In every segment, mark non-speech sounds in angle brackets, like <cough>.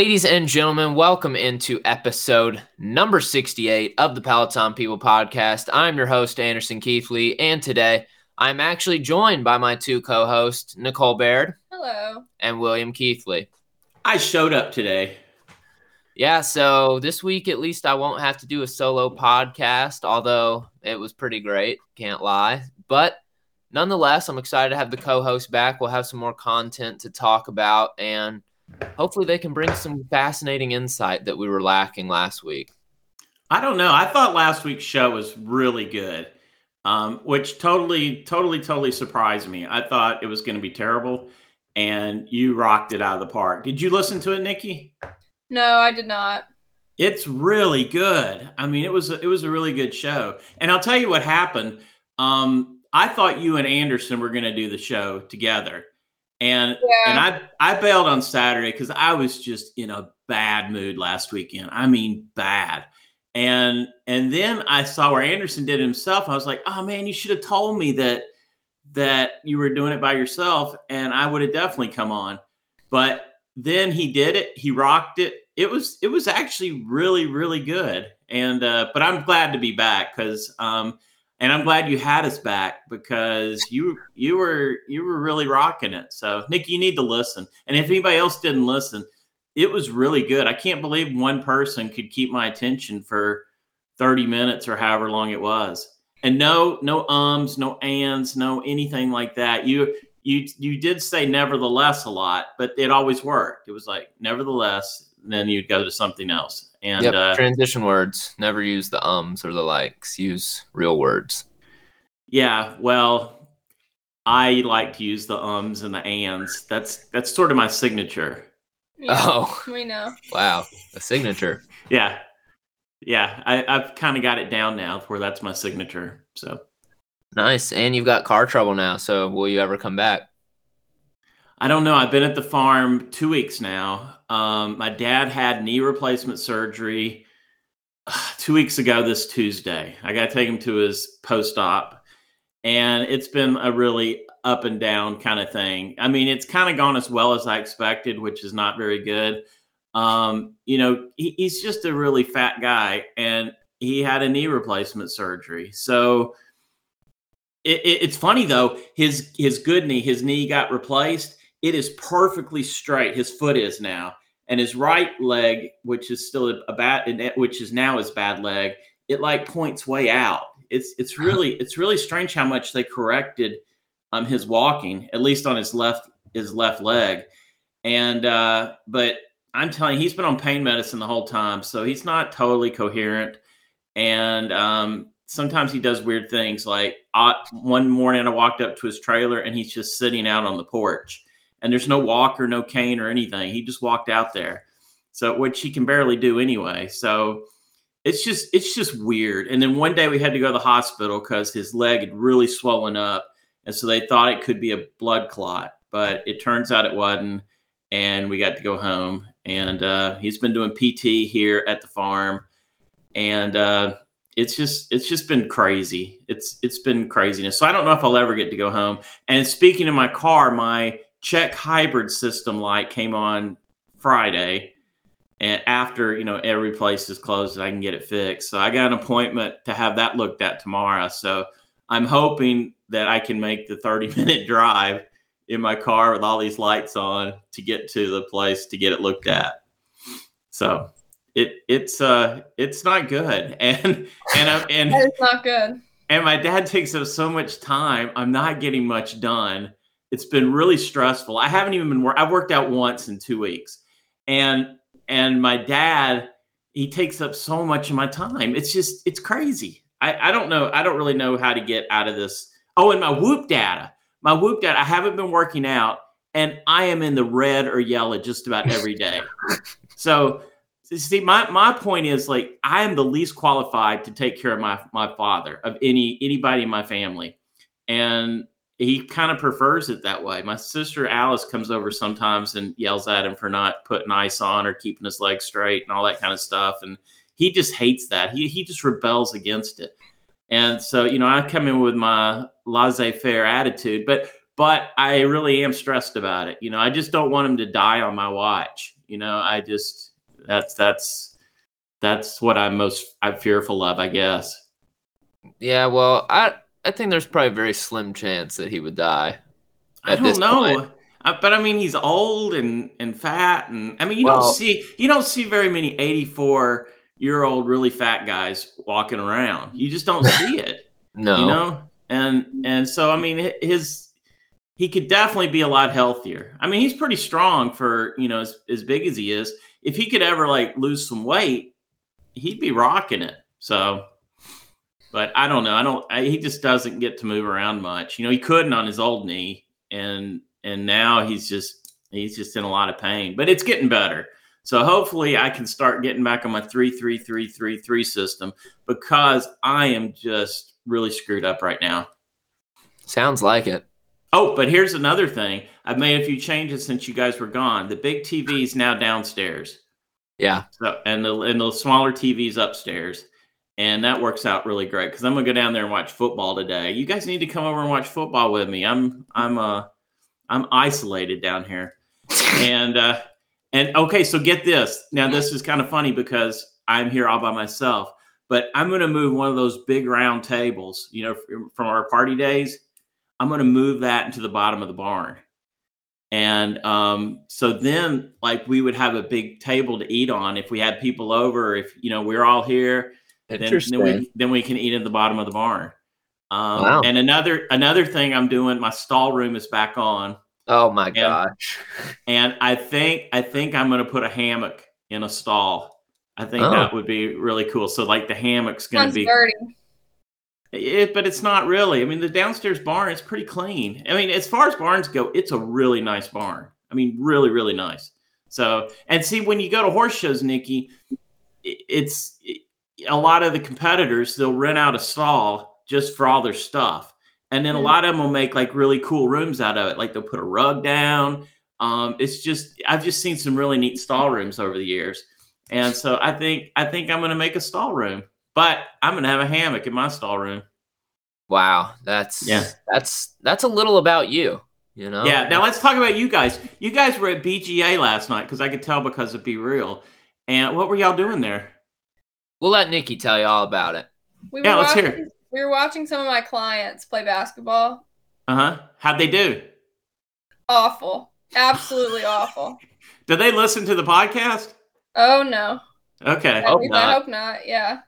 Ladies and gentlemen, welcome into episode number 68 of the Peloton People podcast. I'm your host, Anderson Keithley, and today I'm actually joined by my two co hosts, Nicole Baird. Hello. And William Keithley. I showed up today. Yeah, so this week at least I won't have to do a solo podcast, although it was pretty great, can't lie. But nonetheless, I'm excited to have the co host back. We'll have some more content to talk about and hopefully they can bring some fascinating insight that we were lacking last week. I don't know. I thought last week's show was really good, um, which totally, totally, totally surprised me. I thought it was going to be terrible, and you rocked it out of the park. Did you listen to it, Nikki? No, I did not. It's really good. I mean, it was a, it was a really good show, and I'll tell you what happened. Um, I thought you and Anderson were going to do the show together, and yeah. and I I bailed on Saturday because I was just in a bad mood last weekend. I mean bad. And and then I saw where Anderson did it himself. I was like, oh man, you should have told me that that you were doing it by yourself, and I would have definitely come on. But then he did it. He rocked it. It was it was actually really really good. And uh, but I'm glad to be back because um, and I'm glad you had us back because you you were you were really rocking it. So Nick, you need to listen. And if anybody else didn't listen, it was really good. I can't believe one person could keep my attention for 30 minutes or however long it was. And no no ums, no ands, no anything like that. You you you did say nevertheless a lot, but it always worked. It was like nevertheless, then you'd go to something else. And yep, uh, transition words. Never use the ums or the likes. Use real words. Yeah, well, I like to use the ums and the ands. That's that's sort of my signature. Yeah, oh, we know. Wow, a signature. yeah, yeah. I, I've kind of got it down now where that's my signature. So nice. And you've got car trouble now. So will you ever come back? I don't know. I've been at the farm two weeks now. Um, my dad had knee replacement surgery two weeks ago this Tuesday. I got to take him to his post op, and it's been a really up and down kind of thing. I mean, it's kind of gone as well as I expected, which is not very good. Um, you know, he, he's just a really fat guy, and he had a knee replacement surgery. So it, it, it's funny though. His his good knee, his knee got replaced. It is perfectly straight. His foot is now, and his right leg, which is still a bad, which is now his bad leg, it like points way out. It's it's really it's really strange how much they corrected um his walking, at least on his left his left leg, and uh, but I'm telling you, he's been on pain medicine the whole time, so he's not totally coherent, and um, sometimes he does weird things. Like uh, one morning, I walked up to his trailer and he's just sitting out on the porch and there's no walker, no cane or anything. He just walked out there. So which he can barely do anyway. So it's just it's just weird. And then one day we had to go to the hospital because his leg had really swollen up. And so they thought it could be a blood clot, but it turns out it wasn't. And we got to go home. And uh, he's been doing PT here at the farm. And uh, it's just it's just been crazy. It's it's been craziness. So I don't know if I'll ever get to go home. And speaking of my car, my check hybrid system light came on Friday. And after, you know, every place is closed, I can get it fixed. So I got an appointment to have that looked at tomorrow. So I'm hoping that I can make the 30 <laughs> minute drive in my car with all these lights on to get to the place to get it looked at. So it it's uh it's not good <laughs> and and I'm, and it's not good and my dad takes up so much time i'm not getting much done it's been really stressful. I haven't even been work. I've worked out once in two weeks, and and my dad he takes up so much of my time. It's just it's crazy. I I don't know. I don't really know how to get out of this. Oh, and my Whoop data. My Whoop data. I haven't been working out, and I am in the red or yellow just about every day. <laughs> so see my my point is like i am the least qualified to take care of my my father of any anybody in my family and he kind of prefers it that way. My sister Alice comes over sometimes and yells at him for not putting ice on or keeping his legs straight and all that kind of stuff. And he just hates that. He he just rebels against it. And so, you know, I come in with my laissez-faire attitude, but but I really am stressed about it. You know, I just don't want him to die on my watch. You know, I just that's that's that's what I'm most I'm fearful of, I guess. Yeah, well, I I think there's probably a very slim chance that he would die. I don't know. Uh, but I mean, he's old and and fat, and I mean, you well, don't see you don't see very many 84 year old really fat guys walking around. You just don't <laughs> see it. no, you know, and and so I mean, his he could definitely be a lot healthier. I mean, he's pretty strong for you know as, as big as he is. If he could ever like lose some weight, he'd be rocking it. So, but I don't know. I don't. I, he just doesn't get to move around much. You know, he couldn't on his old knee, and and now he's just he's just in a lot of pain. But it's getting better. So hopefully I can start getting back on my three three three three three system because I am just really screwed up right now. Sounds like it. Oh, but here's another thing. I've made a few changes since you guys were gone. The big TV is now downstairs. Yeah. So and the and the smaller TV's upstairs. And that works out really great because I'm gonna go down there and watch football today. You guys need to come over and watch football with me. I'm I'm uh I'm isolated down here. and uh and okay, so get this. Now this is kind of funny because I'm here all by myself, but I'm gonna move one of those big round tables, you know, from our party days I'm to move that into the bottom of the barn. And um, so then, like, we would have a big table to eat on if we had people over. If you know we're all here, then, then we then we can eat in the bottom of the barn. Um, wow. And another another thing I'm doing, my stall room is back on. Oh my and, gosh! And I think I think I'm going to put a hammock in a stall. I think oh. that would be really cool. So like the hammock's going to be dirty. It, but it's not really. I mean, the downstairs barn is pretty clean. I mean, as far as barns go, it's a really nice barn. I mean, really, really nice. So, and see, when you go to horse shows, Nikki, it's it, a lot of the competitors, they'll rent out a stall just for all their stuff. And then a mm-hmm. lot of them will make like really cool rooms out of it. Like they'll put a rug down. Um, it's just, I've just seen some really neat stall rooms over the years. And so I think, I think I'm going to make a stall room but I'm gonna have a hammock in my stall room. Wow, that's yeah, that's that's a little about you. You know. Yeah. Now let's talk about you guys. You guys were at BGA last night because I could tell because of Be Real. And what were y'all doing there? We'll let Nikki tell you all about it. We yeah, let's watching, hear. It. We were watching some of my clients play basketball. Uh huh. How'd they do? Awful. Absolutely awful. <laughs> Did they listen to the podcast? Oh no. Okay. I hope, not. I hope not. Yeah.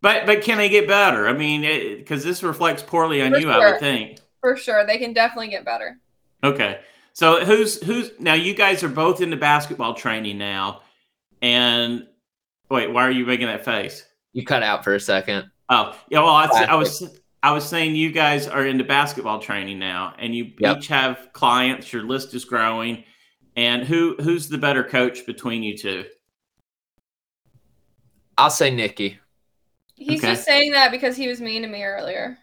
But but can they get better? I mean, because this reflects poorly on For you, sure. I would think. For sure, they can definitely get better. Okay, so who's who's now? You guys are both into basketball training now, and wait, why are you making that face? You cut out for a second. Oh yeah, well I, I was I was saying you guys are into basketball training now, and you yep. each have clients. Your list is growing, and who who's the better coach between you two? I'll say Nikki. He's okay. just saying that because he was mean to me earlier.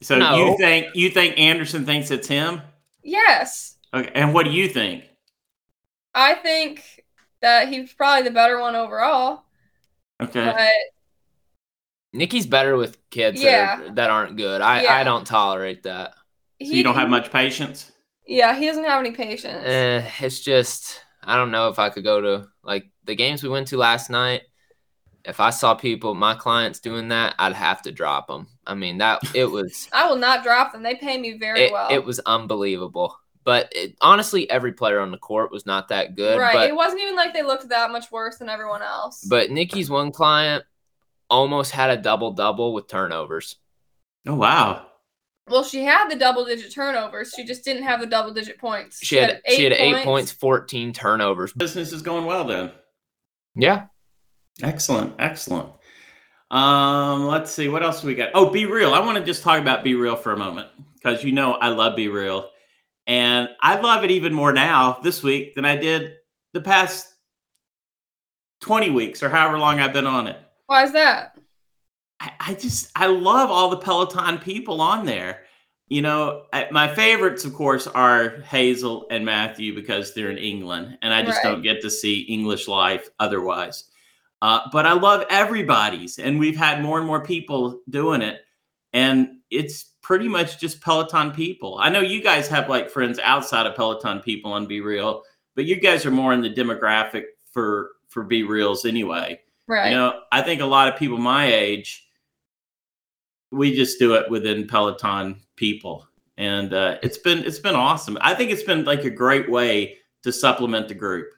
So no. you think you think Anderson thinks it's him? Yes. Okay. And what do you think? I think that he's probably the better one overall. Okay. But Nikki's better with kids yeah. that, are, that aren't good. I, yeah. I don't tolerate that. So he, you don't have much patience? Yeah, he doesn't have any patience. Eh, it's just I don't know if I could go to like the games we went to last night if I saw people, my clients doing that, I'd have to drop them. I mean, that it was. <laughs> I will not drop them. They pay me very it, well. It was unbelievable. But it, honestly, every player on the court was not that good. Right. But, it wasn't even like they looked that much worse than everyone else. But Nikki's one client almost had a double double with turnovers. Oh, wow. Well, she had the double digit turnovers. She just didn't have the double digit points. She, she had, had eight she had points. eight points, 14 turnovers. Business is going well then. Yeah. Excellent, excellent. Um, let's see what else we got. Oh, be real. I want to just talk about be real for a moment because you know I love be real, and I love it even more now this week than I did the past twenty weeks or however long I've been on it. Why is that? I, I just I love all the Peloton people on there. You know, my favorites, of course, are Hazel and Matthew because they're in England, and I just right. don't get to see English life otherwise. Uh, but I love everybody's, and we've had more and more people doing it, and it's pretty much just Peloton people. I know you guys have like friends outside of Peloton people on Be Real, but you guys are more in the demographic for for Be Reals anyway. Right. You know, I think a lot of people my age, we just do it within Peloton people, and uh, it's been it's been awesome. I think it's been like a great way to supplement the group,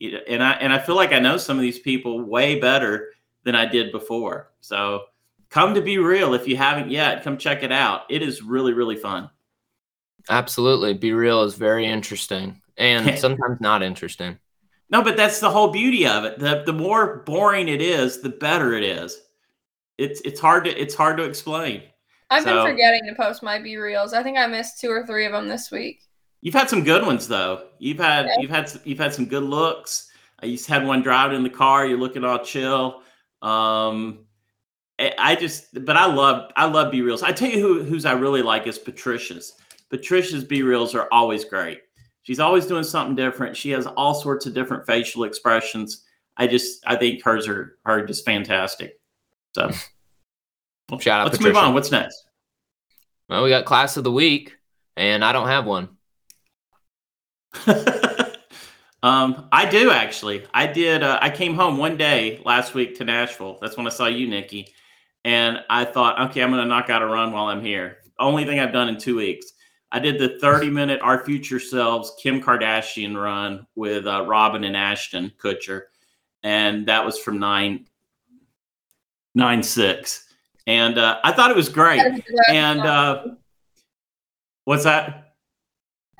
and I and I feel like I know some of these people way better than I did before. So come to be real if you haven't yet. Come check it out. It is really really fun. Absolutely. Be real is very interesting and <laughs> sometimes not interesting. No, but that's the whole beauty of it. The the more boring it is, the better it is. It's it's hard to it's hard to explain. I've So- been forgetting to post my B reels. I think I missed two or three of them this week. You've had some good ones though. You've had Yeah. you've had s- you've had some good looks. You had one driving in the car. You're looking all chill. Um, I just, but I love I love B reels. I tell you who who's I really like is Patricia's. Patricia's B reels are always great. She's always doing something different. She has all sorts of different facial expressions. I just I think hers are are just fantastic. So <laughs> well, Shout out let's move on. What's next? Well, we got class of the week, and I don't have one. <laughs> um, I do actually. I did. Uh, I came home one day last week to Nashville. That's when I saw you, Nikki, and I thought, okay, I'm going to knock out a run while I'm here. Only thing I've done in two weeks. I did the 30 minute Our Future Selves Kim Kardashian run with uh, Robin and Ashton Kutcher, and that was from nine nine six, and uh, I thought it was great. And uh, what's that?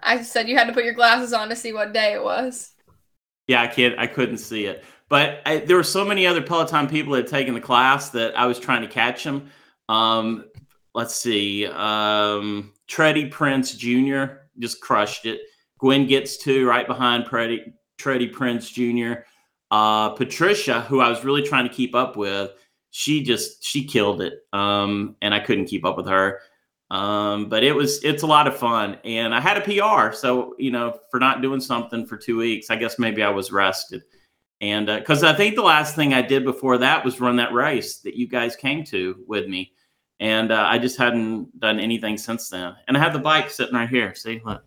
I said you had to put your glasses on to see what day it was. Yeah, I can't. I couldn't see it, but I, there were so many other Peloton people that had taken the class that I was trying to catch them. Um, let's see, um, Treddy Prince Jr. just crushed it. Gwen gets two right behind Treddy, Treddy Prince Jr. Uh, Patricia, who I was really trying to keep up with, she just she killed it, um, and I couldn't keep up with her. Um, but it was it's a lot of fun, and I had a PR, so you know for not doing something for two weeks, I guess maybe I was rested, and because I think the last thing I did before that was run that race that you guys came to with me, and uh, I just hadn't done anything since then. And I have the bike sitting right here. See, look,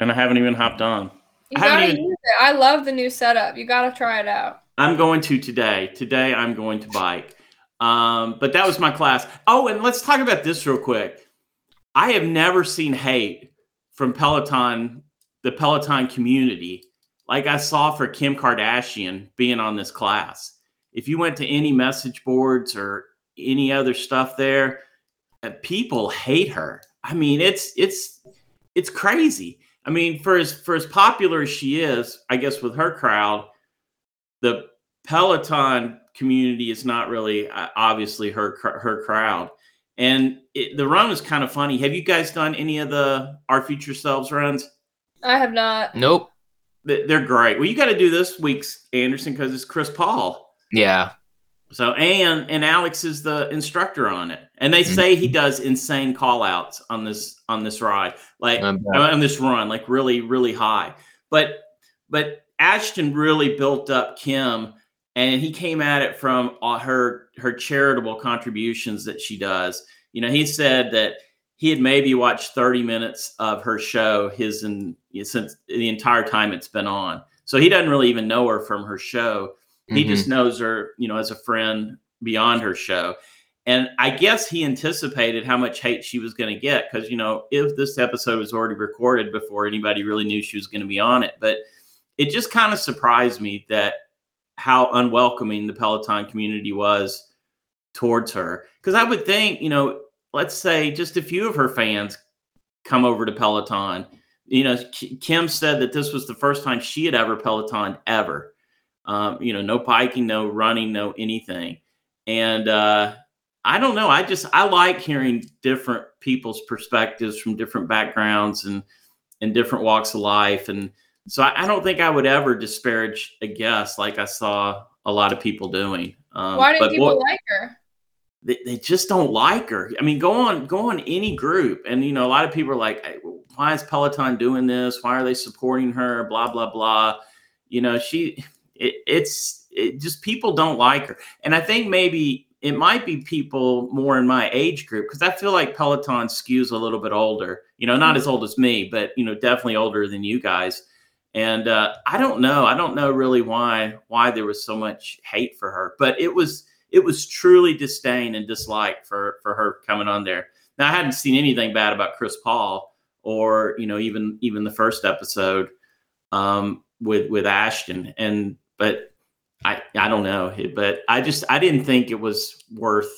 and I haven't even hopped on. You I gotta even- use it. I love the new setup. You gotta try it out. I'm going to today. Today I'm going to bike. Um, but that was my class. Oh, and let's talk about this real quick. I have never seen hate from Peloton, the Peloton community, like I saw for Kim Kardashian being on this class. If you went to any message boards or any other stuff there, uh, people hate her. I mean, it's it's it's crazy. I mean, for as for as popular as she is, I guess with her crowd, the Peloton community is not really uh, obviously her her crowd. And it, the run was kind of funny. Have you guys done any of the Our Future Selves runs? I have not. Nope. They- They're great. Well, you got to do this week's Anderson because it's Chris Paul. Yeah. So and and Alex is the instructor on it, and they Mm-hmm. say he does insane call outs on this on this ride, like on this run, like really really high. But but Ashton really built up Kim, and he came at it from uh, her her charitable contributions that she does. You know, he said that he had maybe watched 30 minutes of her show his and since the entire time it's been on. So he doesn't really even know her from her show he Mhm. just knows her you know as a friend beyond her show and i guess he anticipated how much hate she was going to get because you know if this episode was already recorded before anybody really knew she was going to be on it but it just kind of surprised me that how unwelcoming the peloton community was towards her because i would think you know let's say just a few of her fans come over to peloton you know kim said that this was the first time she had ever peloton ever um, you know, no biking, no running, no anything. And uh, I don't know. I just I like hearing different people's perspectives from different backgrounds and and different walks of life. And so I, I don't think I would ever disparage a guest like I saw a lot of people doing. Um, Why but people boy- like her? They, they just don't like her. I mean, go on, go on any group, and you know, a lot of people are like, "Hey, "Why is Peloton doing this? Why are they supporting her?" Blah blah blah. You know, she, it, it's it just people don't like her, and I think maybe it might be people more in my age group because I feel like Peloton skews a little bit older. You know, not as old as me, but you know, definitely older than you guys. And uh, I don't know. I don't know really why why there was so much hate for her, but it was it was truly disdain and dislike for for her coming on there. Now I hadn't seen anything bad about Chris Paul or you know even even the first episode um, with with Ashton, and but I I don't know, but I just I didn't think it was worth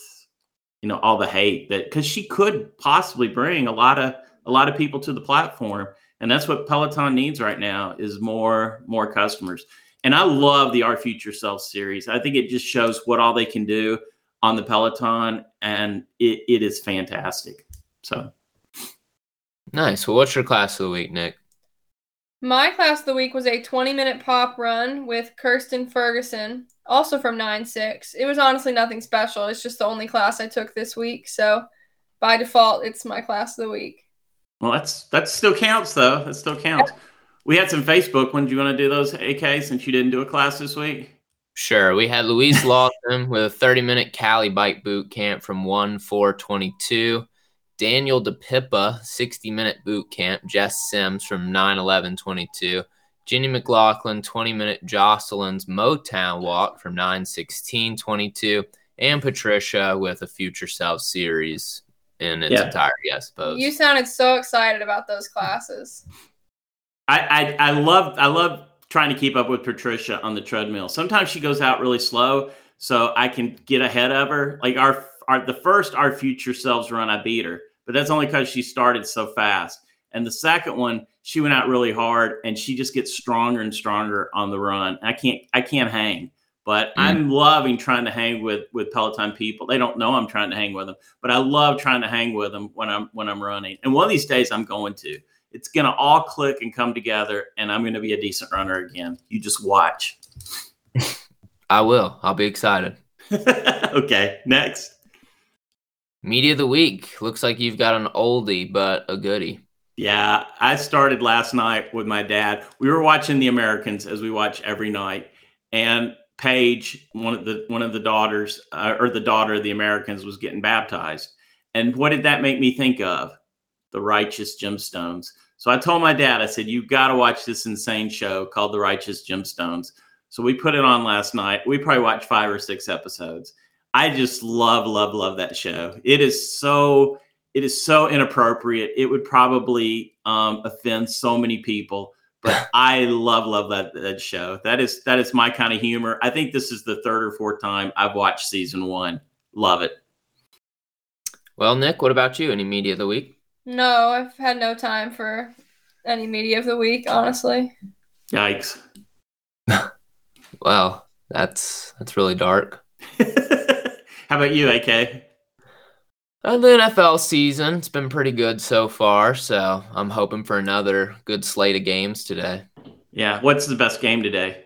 you know all the hate that because she could possibly bring a lot of a lot of people to the platform. And that's what peloton needs right now is more more customers and i love the our future self series. I think it just shows what all they can do on the peloton and it, it is fantastic. So. Nice. Well what's your class of the week nick? My class of the week was a 20 minute pop run with kirsten ferguson also from 9-6 it was honestly nothing special. It's just the only class i took this week so by default it's my class of the week. Well, that's that still counts though. That still counts. We had some Facebook. When do you want to do those AK since you didn't do a class this week? Sure. We had Louise Lawson with a 30 minute Cali bike boot camp from 1 422. Daniel DePippa, 60 minute boot camp. Jess Sims from 9 11 22. Ginny McLaughlin, 20 minute Jocelyn's Motown walk from 9 16 22. And Patricia with a Future Self series in its yeah. entirety, I suppose. You sounded so excited about those classes. <laughs> I, I I love I love trying to keep up with Patricia on the treadmill. Sometimes she goes out really slow, so I can get ahead of her. Like our our the first our future selves run, I beat her, but that's only because she started so fast. And the second one, she went out really hard, and she just gets stronger and stronger on the run. I can't I can't hang. But mm. I'm loving trying to hang with with Peloton people. They don't know I'm trying to hang with them, but I love trying to hang with them when I'm when I'm running. And one of these days I'm going to. It's going to all click and come together, and I'm going to be a decent runner again. You just watch. I will. I'll be excited. <laughs> okay, next. Media of the week. Looks like you've got an oldie, but a goodie. Yeah, I started last night with my dad. We were watching The Americans as we watch every night. And Paige, one of the one of the daughters uh, or the daughter of the Americans, was getting baptized. And what did that make me think of? The Righteous Gemstones. So I told my dad, I said, "You've got to watch this insane show called The Righteous Gemstones." So we put it on last night. We probably watched five or six episodes. I just love, love, love that show. It is so it is so inappropriate. It would probably um, offend so many people but <laughs> I love love that that show. That is that is my kind of humor. I think this is the third or fourth time I've watched season one. Love it. Well, Nick, what about you? Any media of the week? No, I've had no time for any media of the week, honestly. Yikes. <laughs> well, that's that's really dark. <laughs> How about you, AK? Uh, the NFL season, it's been pretty good so far, so I'm hoping for another good slate of games today. Yeah, what's the best game today?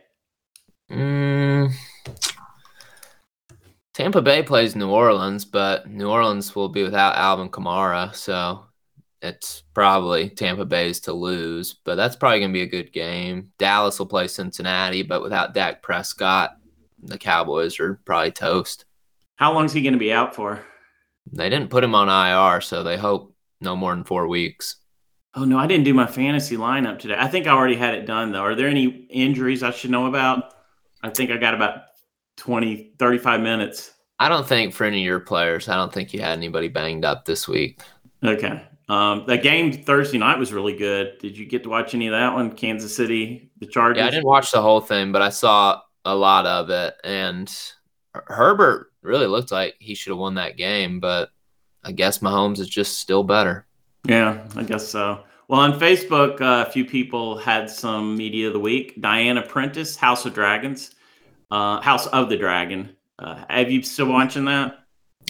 Mm, Tampa Bay plays New Orleans, but New Orleans will be without Alvin Kamara, so it's probably Tampa Bay's to lose, but that's probably going to be a good game. Dallas will play Cincinnati, but without Dak Prescott, the Cowboys are probably toast. How long is he going to be out for? They didn't put him on IR, so they hope no more than four weeks. Oh no, I didn't do my fantasy lineup today. I think I already had it done though. Are there any injuries I should know about? I think I got about 20, 35 minutes. I don't think for any of your players, I don't think you had anybody banged up this week. Okay. Um, the game Thursday night was really good. Did you get to watch any of that one? Kansas City, the Chargers? Yeah, I didn't watch the whole thing, but I saw a lot of it. And Herbert really looked like he should have won that game, but I guess Mahomes is just still better. Yeah, I guess so. Well, on Facebook, uh, a few people had some media of the week. Diana Prentice, House of Dragons, uh, House of the Dragon. Uh, have you still watching that?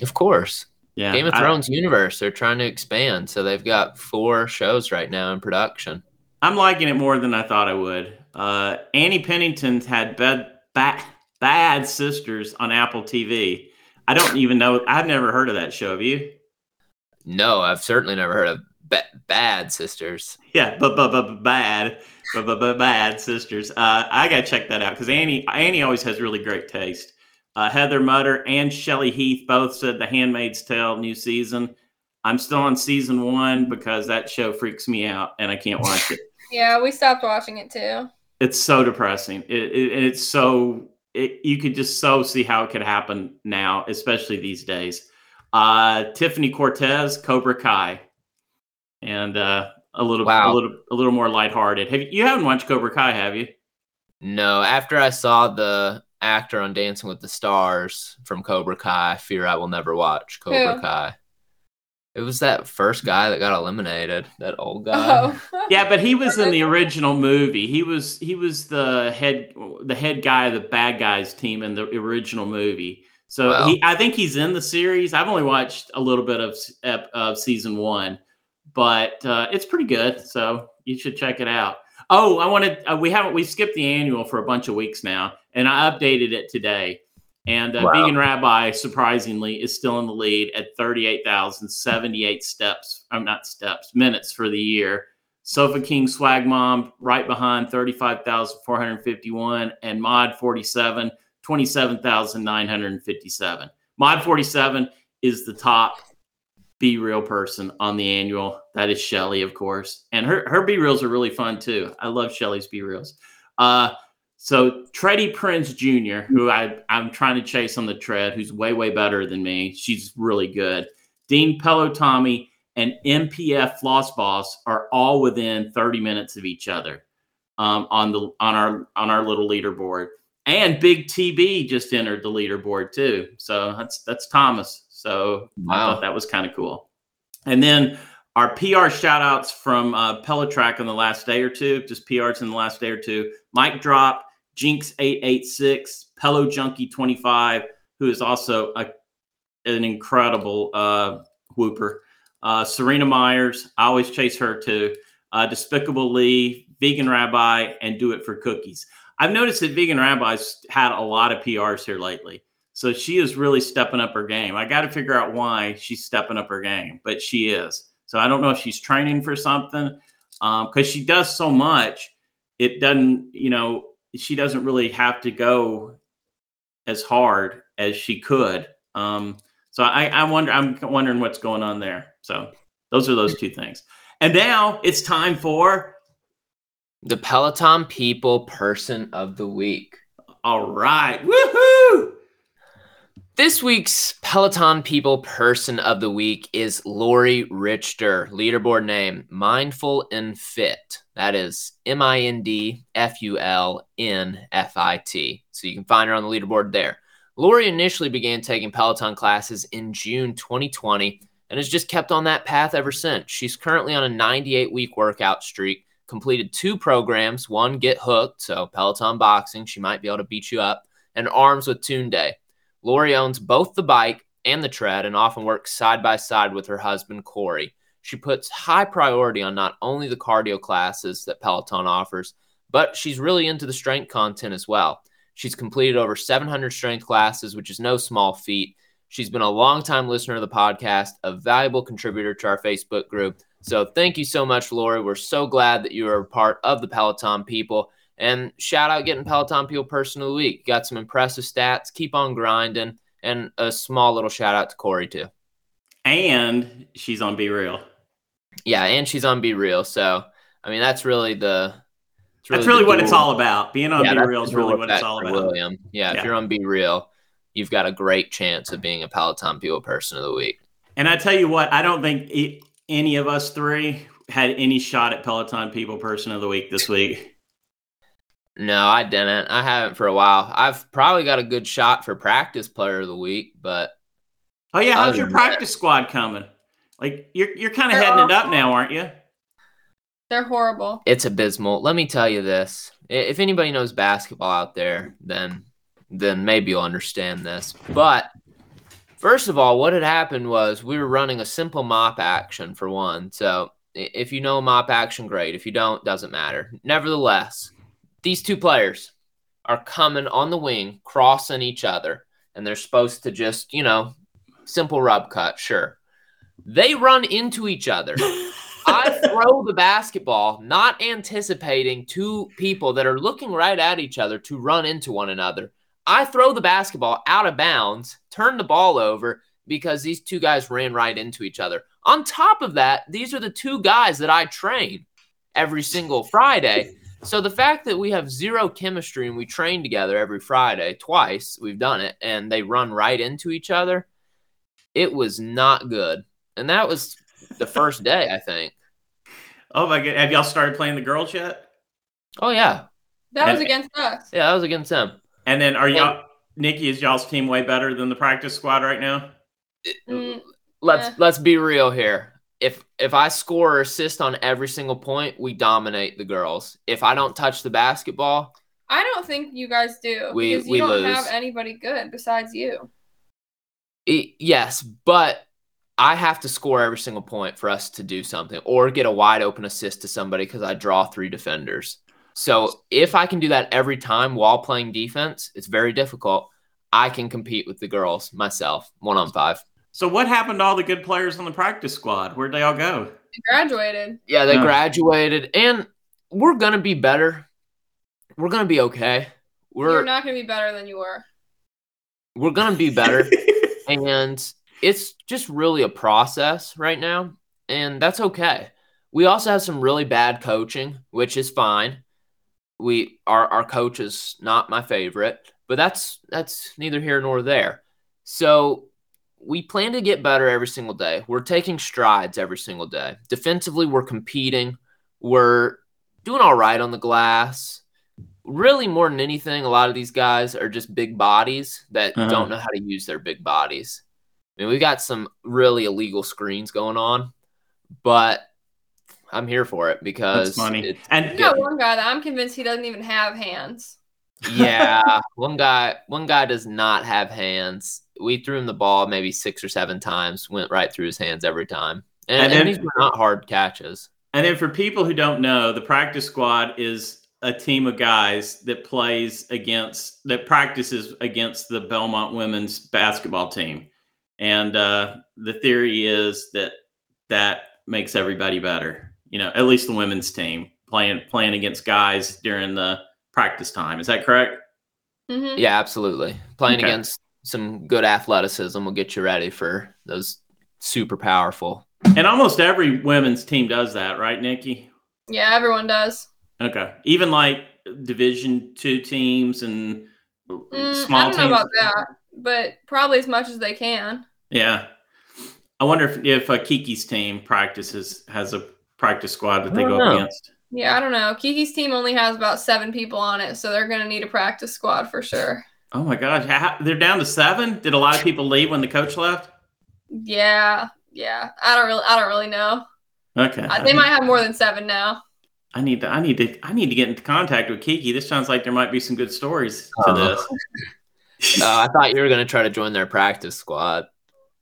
Of course. Yeah. Game of Thrones I, universe. They're trying to expand, so they've got four shows right now in production. I'm liking it more than I thought I would. Uh, Annie Pennington's had bed, bat, Bad Sisters on Apple TV. I don't even know. I've never heard of that show. Have you? No, I've certainly never heard of ba- Bad Sisters. <laughs> Yeah, but but but bad, but but Bad Sisters. Uh, I gotta check that out because Annie Annie always has really great taste. Uh, Heather Mutter and Shelly Heath both said The Handmaid's Tale new season. I'm still on season one because that show freaks me out and I can't watch it. <laughs> Yeah, we stopped watching it too. It's so depressing. It, it, it's so it, you could just so see how it could happen now, especially these days. Uh, Tiffany Cortez, Cobra Kai, and uh, a little, Wow. a little, a little more lighthearted. Have you, you haven't watched Cobra Kai, have you? No, after I saw the actor on Dancing with the Stars from Cobra Kai, I fear I will never watch Cobra Who? Kai. It was that first guy that got eliminated, that old guy. Oh. <laughs> Yeah, but he was in the <laughs> original movie. He was he was the head the head guy of the bad guys team in the original movie. So Wow. he, I think he's in the series. I've only watched a little bit of of season one, but uh, it's pretty good. So you should check it out. Oh, I wanted uh, we haven't we skipped the annual for a bunch of weeks now, and I updated it today. And uh, Wow. Vegan Rabbi, surprisingly, is still in the lead at 38,078 steps. I'm not steps, minutes for the year. Sofa King Swag Mom right behind 35,451 and Mod 47 27,957. Mod 47 is the top Be Real person on the annual. That is Shelly, of course. And her, her Be Reals are really fun too. I love Shelly's be reels. Uh, so Treddy Prince Jr., who I, I'm trying to chase on the tread, who's way, way better than me. She's really good. Dean Pelotami and MPF Floss Boss are all within 30 minutes of each other um, on the on our on our little leaderboard. And Big TB just entered the leaderboard too. So that's that's Thomas. So I Wow. thought that was kind of cool. And then our PR shout outs from uh, Pelotrack in the last day or two, just PRs in the last day or two. Mike Drop, Jinx886, Pelo Junkie 25, who is also a, an incredible uh, whooper. Uh, Serena Myers, I always chase her too. Uh, Despicable Lee, Vegan Rabbi, and Do It for Cookies. I've noticed that Vegan Rabbi's had a lot of PRs here lately. So she is really stepping up her game. I got to figure out why she's stepping up her game, but she is. So I don't know if she's training for something because she does so much. It doesn't, you know, she doesn't really have to go as hard as she could. Um, so I, I wonder, I'm wondering what's going on there. So those are those two things. And now it's time for The Peloton People Person of the Week. all right, woohoo! This week's Peloton People Person of the Week is Lori Richter. Leaderboard name Mindful and Fit. That is M I N D F U L N F I T. So you can find her on the leaderboard there. Lori initially began taking Peloton classes in June 2020 and has just kept on that path ever since. She's currently on a 98 week workout streak, completed two programs one, Get Hooked, so Peloton Boxing, she might be able to beat you up, and Arms with Tunde. Lori owns both the bike and the tread and often works side by side with her husband, Corey. She puts high priority on not only the cardio classes that Peloton offers, but she's really into the strength content as well. She's completed over 700 strength classes, which is no small feat. She's been a longtime listener of the podcast, a valuable contributor to our Facebook group. So thank you so much, Lori. We're so glad that you are a part of the Peloton people. And shout out getting Peloton People Person of the Week. Got some impressive stats. Keep on grinding. And a small little shout out to Corey, too. And she's on Be Real. Yeah, and she's on Be Real. So, I mean, that's really the. it's That's really what it's all about. Being on Yeah, Be Real is really what it's all about. William. Yeah, Yeah. if you're on Be Real, you've got a great chance of being a Peloton People Person of the Week. And I tell you what, I don't think any of us three had any shot at Peloton People Person of the Week this week. No, I didn't. I haven't for a while. I've probably got a good shot for practice player of the week, but Oh yeah, how's your than that- practice squad coming? Like you're you're kind of They're heading it up now, aren't you? They're horrible. it's abysmal. Let me tell you this. If anybody knows basketball out there, then then maybe you'll understand this. But first of all, what had happened was we were running a simple mop action for one. So if you know mop action, great. If you don't, doesn't matter. Nevertheless, these two players are coming on the wing, crossing each other, and they're supposed to just, you know, simple rub cut, sure. They run into each other. <laughs> I throw the basketball, not anticipating two people that are looking right at each other to run into one another. I throw the basketball out of bounds, turn the ball over because these two guys ran right into each other. On top of that, these are the two guys that I train every single Friday. So the fact that we have zero chemistry and we train together every Friday, twice, we've done it, and they run right into each other, it was not good. And that was the first <laughs> day, I think. Oh my god! Have y'all started playing the girls yet? Oh yeah, That was against us. yeah, that was against them. And then are y'all Nikki? Is y'all's team way better than the practice squad right now? Mm, let's Eh. let's be real here. If if I score or assist on every single point, we dominate the girls. If I don't touch the basketball, I don't think you guys do We- because you we don't lose. have anybody good besides you. it, yes, but I have to score every single point for us to do something or get a wide open assist to somebody because I draw three defenders. So if I can do that every time while playing defense, it's very difficult. I can compete with the girls myself, one on five. So what happened to all the good players on the practice squad? Where'd they all go? You graduated. Yeah, they Yeah. graduated, and we're gonna be better. We're gonna be okay. We're You're not going to be better than you were. we're gonna be better, <laughs> and it's just really a process right now, and that's okay. We also have some really bad coaching, which is fine. We our our coach is not my favorite, but that's that's neither here nor there. So we plan to get better every single day. We're taking strides every single day. Defensively, we're competing. We're doing all right on the glass. Really, more than anything, a lot of these guys are just big bodies that Uh-huh. don't know how to use their big bodies. I mean, we've got some really illegal screens going on, but I'm here for it because That's funny. it's And You got one guy that I'm convinced he doesn't even have hands. Yeah, one guy one guy does not have hands. We threw him the ball maybe six or seven times, went right through his hands every time. And, And and, then- these were not hard catches. And then for people who don't know, the practice squad is a team of guys that plays against that practices against the Belmont women's basketball team. And uh, the theory is that that makes everybody better. You know, at least the women's team playing playing against guys during the practice time. Is that correct? hmm Yeah, absolutely. Playing Okay. against some good athleticism will get you ready for those super powerful. And almost every women's team does that, right, Nikki? Yeah, everyone does. Okay. Even like Division two teams and Mm, small I don't teams. know about that, but probably as much as they can. Yeah. I wonder if, if uh, Kiki's team practices has a practice squad that they go know. against. Yeah, I don't know. Kiki's team only has about seven people on it, so they're going to need a practice squad for sure. Oh my gosh, how, they're down to seven. Did a lot of people leave when the coach left? Yeah, yeah. I don't really, I don't really know. Okay, Uh, They might have more than seven now. I need to. I need to. I need to get into contact with Kiki. This sounds like there might be some good stories to Oh. this. <laughs> Uh, I thought you were going to try to join their practice squad.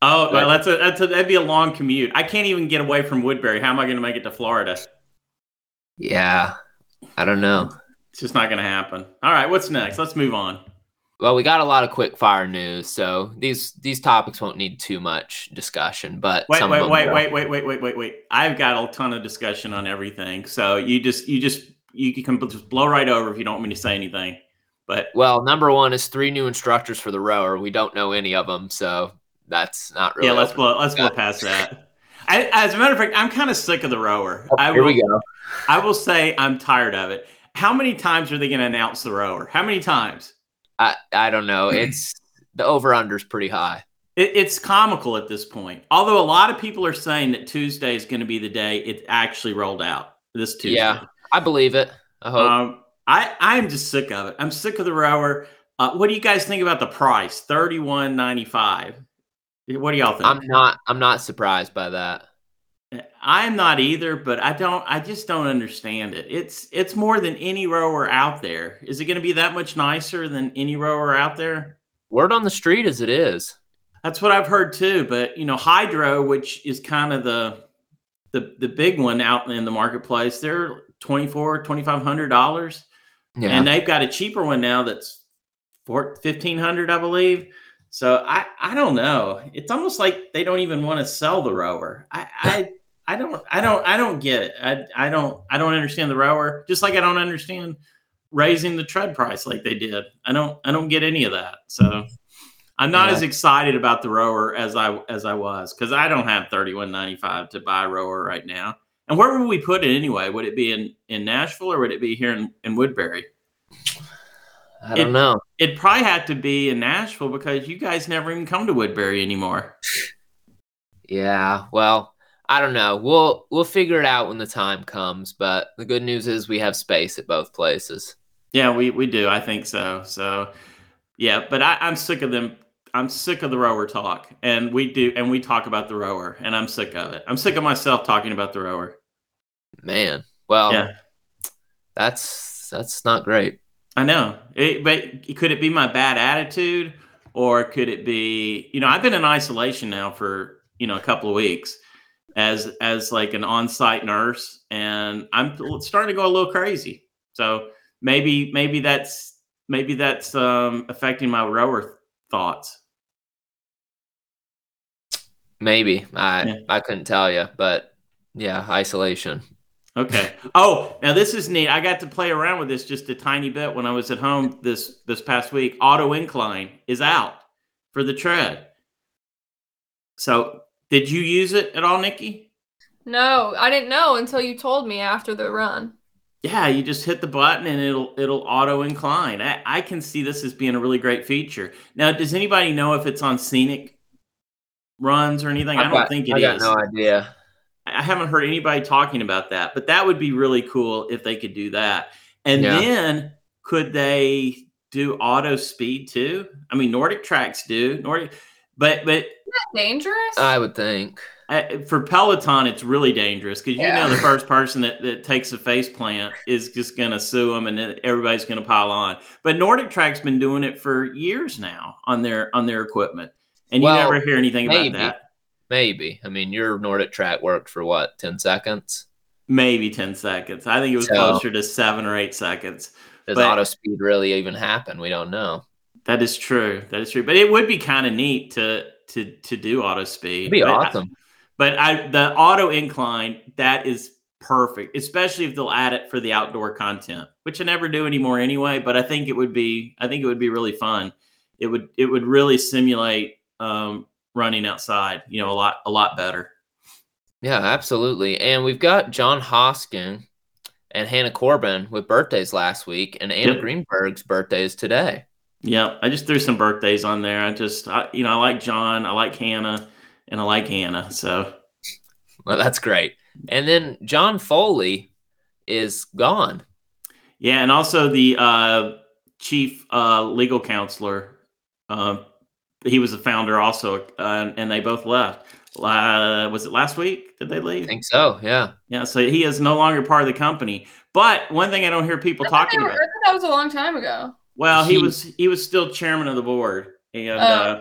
Oh, well, that's a, that's a, that'd be a long commute. I can't even get away from Woodbury. How am I going to make it to Florida? Yeah, I don't know. It's just not going to happen. All right, what's next? Let's move on. Well, we got a lot of quick fire news, so these these topics won't need too much discussion. But Wait, wait, wait, wait, wait, wait, wait, wait, wait. I've got a ton of discussion on everything. So you just, you just, you can just blow right over if you don't want me to say anything. But Well, number one is three new instructors for the rower. We don't know any of them, so that's not really. yeah, let's blow, let's blow past that. I, as a matter of fact, I'm kind of sick of the rower. I Oh, Here will, we go. I will say I'm tired of it. How many times are they going to announce the rower? How many times? I I don't know. <clears throat> It's the over under is pretty high. It, it's comical at this point. Although a lot of people are saying that Tuesday is going to be the day it actually rolled out. This Tuesday. Yeah. I believe it. I hope. Um, I I'm just sick of it. I'm sick of the rower. Uh, what do you guys think about the price? Thirty one ninety five. What do y'all think? I'm not. I'm not surprised by that. I'm not either, but I don't. I just don't understand it. It's it's more than any rower out there. Is it going to be that much nicer than any rower out there? Word on the street as it is. That's what I've heard too. But you know, Hydrow, which is kind of the the the big one out in the marketplace, they're twenty four, twenty five hundred dollars. Yeah. and they've got a cheaper one now that's fifteen hundred, I believe. So I I don't know. It's almost like they don't even want to sell the rower. I I I don't I don't I don't get it. I I don't I don't understand the rower. Just like I don't understand raising the tread price like they did. I don't I don't get any of that. So I'm not Yeah. as excited about the rower as I as I was because I don't have 31.95 to buy a rower right now. And where would we put it anyway? Would it be in in Nashville or would it be here in, in Woodbury? I don't It- know. It'd probably had to be in Nashville because you guys never even come to Woodbury anymore. Yeah, well, I don't know. We'll we'll figure it out when the time comes. But the good news is we have space at both places. Yeah, we, we do. I think so. So, yeah, but I, I'm sick of them. I'm sick of the rower talk, and we do, and we talk about the rower, and I'm sick of it. I'm sick of myself talking about the rower. Man, well, Yeah. that's that's not great. I know, it, but could it be my bad attitude, or could it be, you know, I've been in isolation now for you know a couple of weeks as as like an on-site nurse, and I'm starting to go a little crazy. So maybe maybe that's maybe that's um, affecting my rower thoughts. Maybe I Yeah. I couldn't tell you, but yeah, isolation. Okay. Oh, now this is neat. I got to play around with this just a tiny bit when I was at home this this past week. Auto incline is out for the tread. So, did you use it at all, Nikki? No, I didn't know until you told me after the run. Yeah, you just hit the button and it'll it'll auto incline. I, I can see this as being a really great feature. Now, does anybody know if it's on scenic runs or anything? I I've don't got- think it I is. got no idea. I haven't heard anybody talking about that, but that would be really cool if they could do that. And Yeah. then could they do auto speed too? I mean, Nordic tracks do Nordic, but but Isn't that dangerous? I would think. uh, for Peloton, it's really dangerous because you know the first person that, that takes a face plant is just going to sue them, and then everybody's going to pile on. But Nordic Track's been doing it for years now on their on their equipment, and you never hear anything maybe. about that. Maybe. I mean, your Nordic track worked for what, 10 seconds? Maybe ten seconds. I think it was So- closer to seven or eight seconds. Does But- auto speed really even happen? We don't know. That is true. That is true. But it would be kind of neat to to to do auto speed. It'd be but I- awesome. but I the auto incline that is perfect, especially if they'll add it for the outdoor content, which I never do anymore anyway. But I think it would be I think it would be really fun. It would it would really simulate um, running outside. You know, a lot a lot better. Yeah, absolutely. And we've got Jon Hosking and Hannah Corbin with birthdays last week, and Anna Yep. Greenberg's birthday is today. Yeah, I just threw some birthdays on there. I just I, you know I like Jon, I like Hannah, and I like Hannah. So Well, that's great. And then John Foley is gone. Yeah, and also the uh, chief uh, legal counselor. Uh, he was the founder also, uh, and they both left. Uh, was it last week? Did they leave? I think so. Yeah. Yeah, so he is no longer part of the company. But one thing I don't hear people I talking were- about. I thought that was a long time ago. Well, he He- was he was still chairman of the board, and Oh, uh,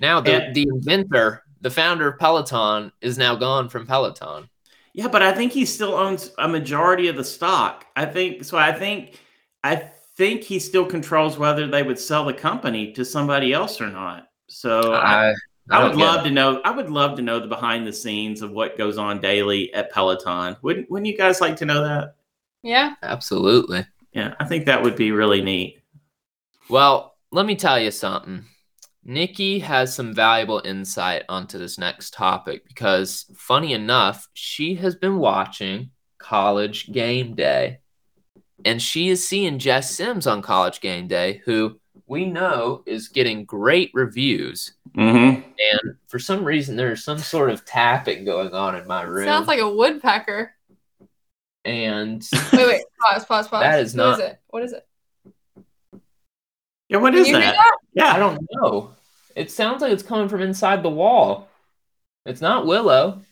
Now the, And- the inventor, the founder of Peloton, is now gone from Peloton. yeah, but I think he still owns a majority of the stock. I think so. I think I think he still controls whether they would sell the company to somebody else or not. So I, I, I would love it. to know. I would love to know the behind the scenes of what goes on daily at Peloton. Wouldn't Wouldn't you guys like to know that? Yeah. Absolutely. Yeah, I think that would be really neat. Well, let me tell you something. Nikki has some valuable insight onto this next topic because, funny enough, she has been watching College Game Day. And she is seeing Jess Sims on College Game Day, who we know is getting great reviews. Mm-hmm. And for some reason, there's some sort of tapping going on in my room. Sounds like a woodpecker. and <laughs> Wait, wait. Pause, pause, pause. That is Who not- it? What is it? Yeah, what Can is you hear that? that? Yeah, I don't know. It sounds like it's coming from inside the wall. It's not Willow.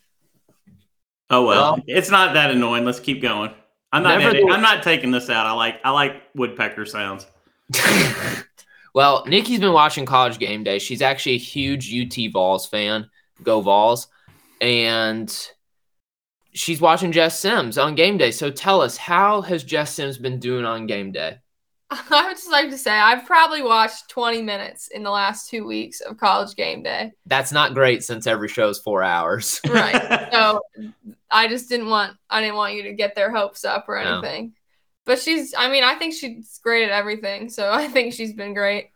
Oh well, Well- it's not that annoying. Let's keep going. I'm not. Edit- I'm not taking this out. I like. I like woodpecker sounds. <laughs> well, Nikki's been watching College Game Day. She's actually a huge UT Vols fan. Go Vols. And she's watching Jess Sims on game day. So tell us, how has Jess Sims been doing on game day? <laughs> I would just like to say I've probably watched 20 minutes in the last two weeks of college game day. That's not great since every show is four hours. Right. <laughs> So I just didn't want I didn't want you to get their hopes up or No. Anything. But she's, I mean, I think she's great at everything. So <laughs> I think she's been great.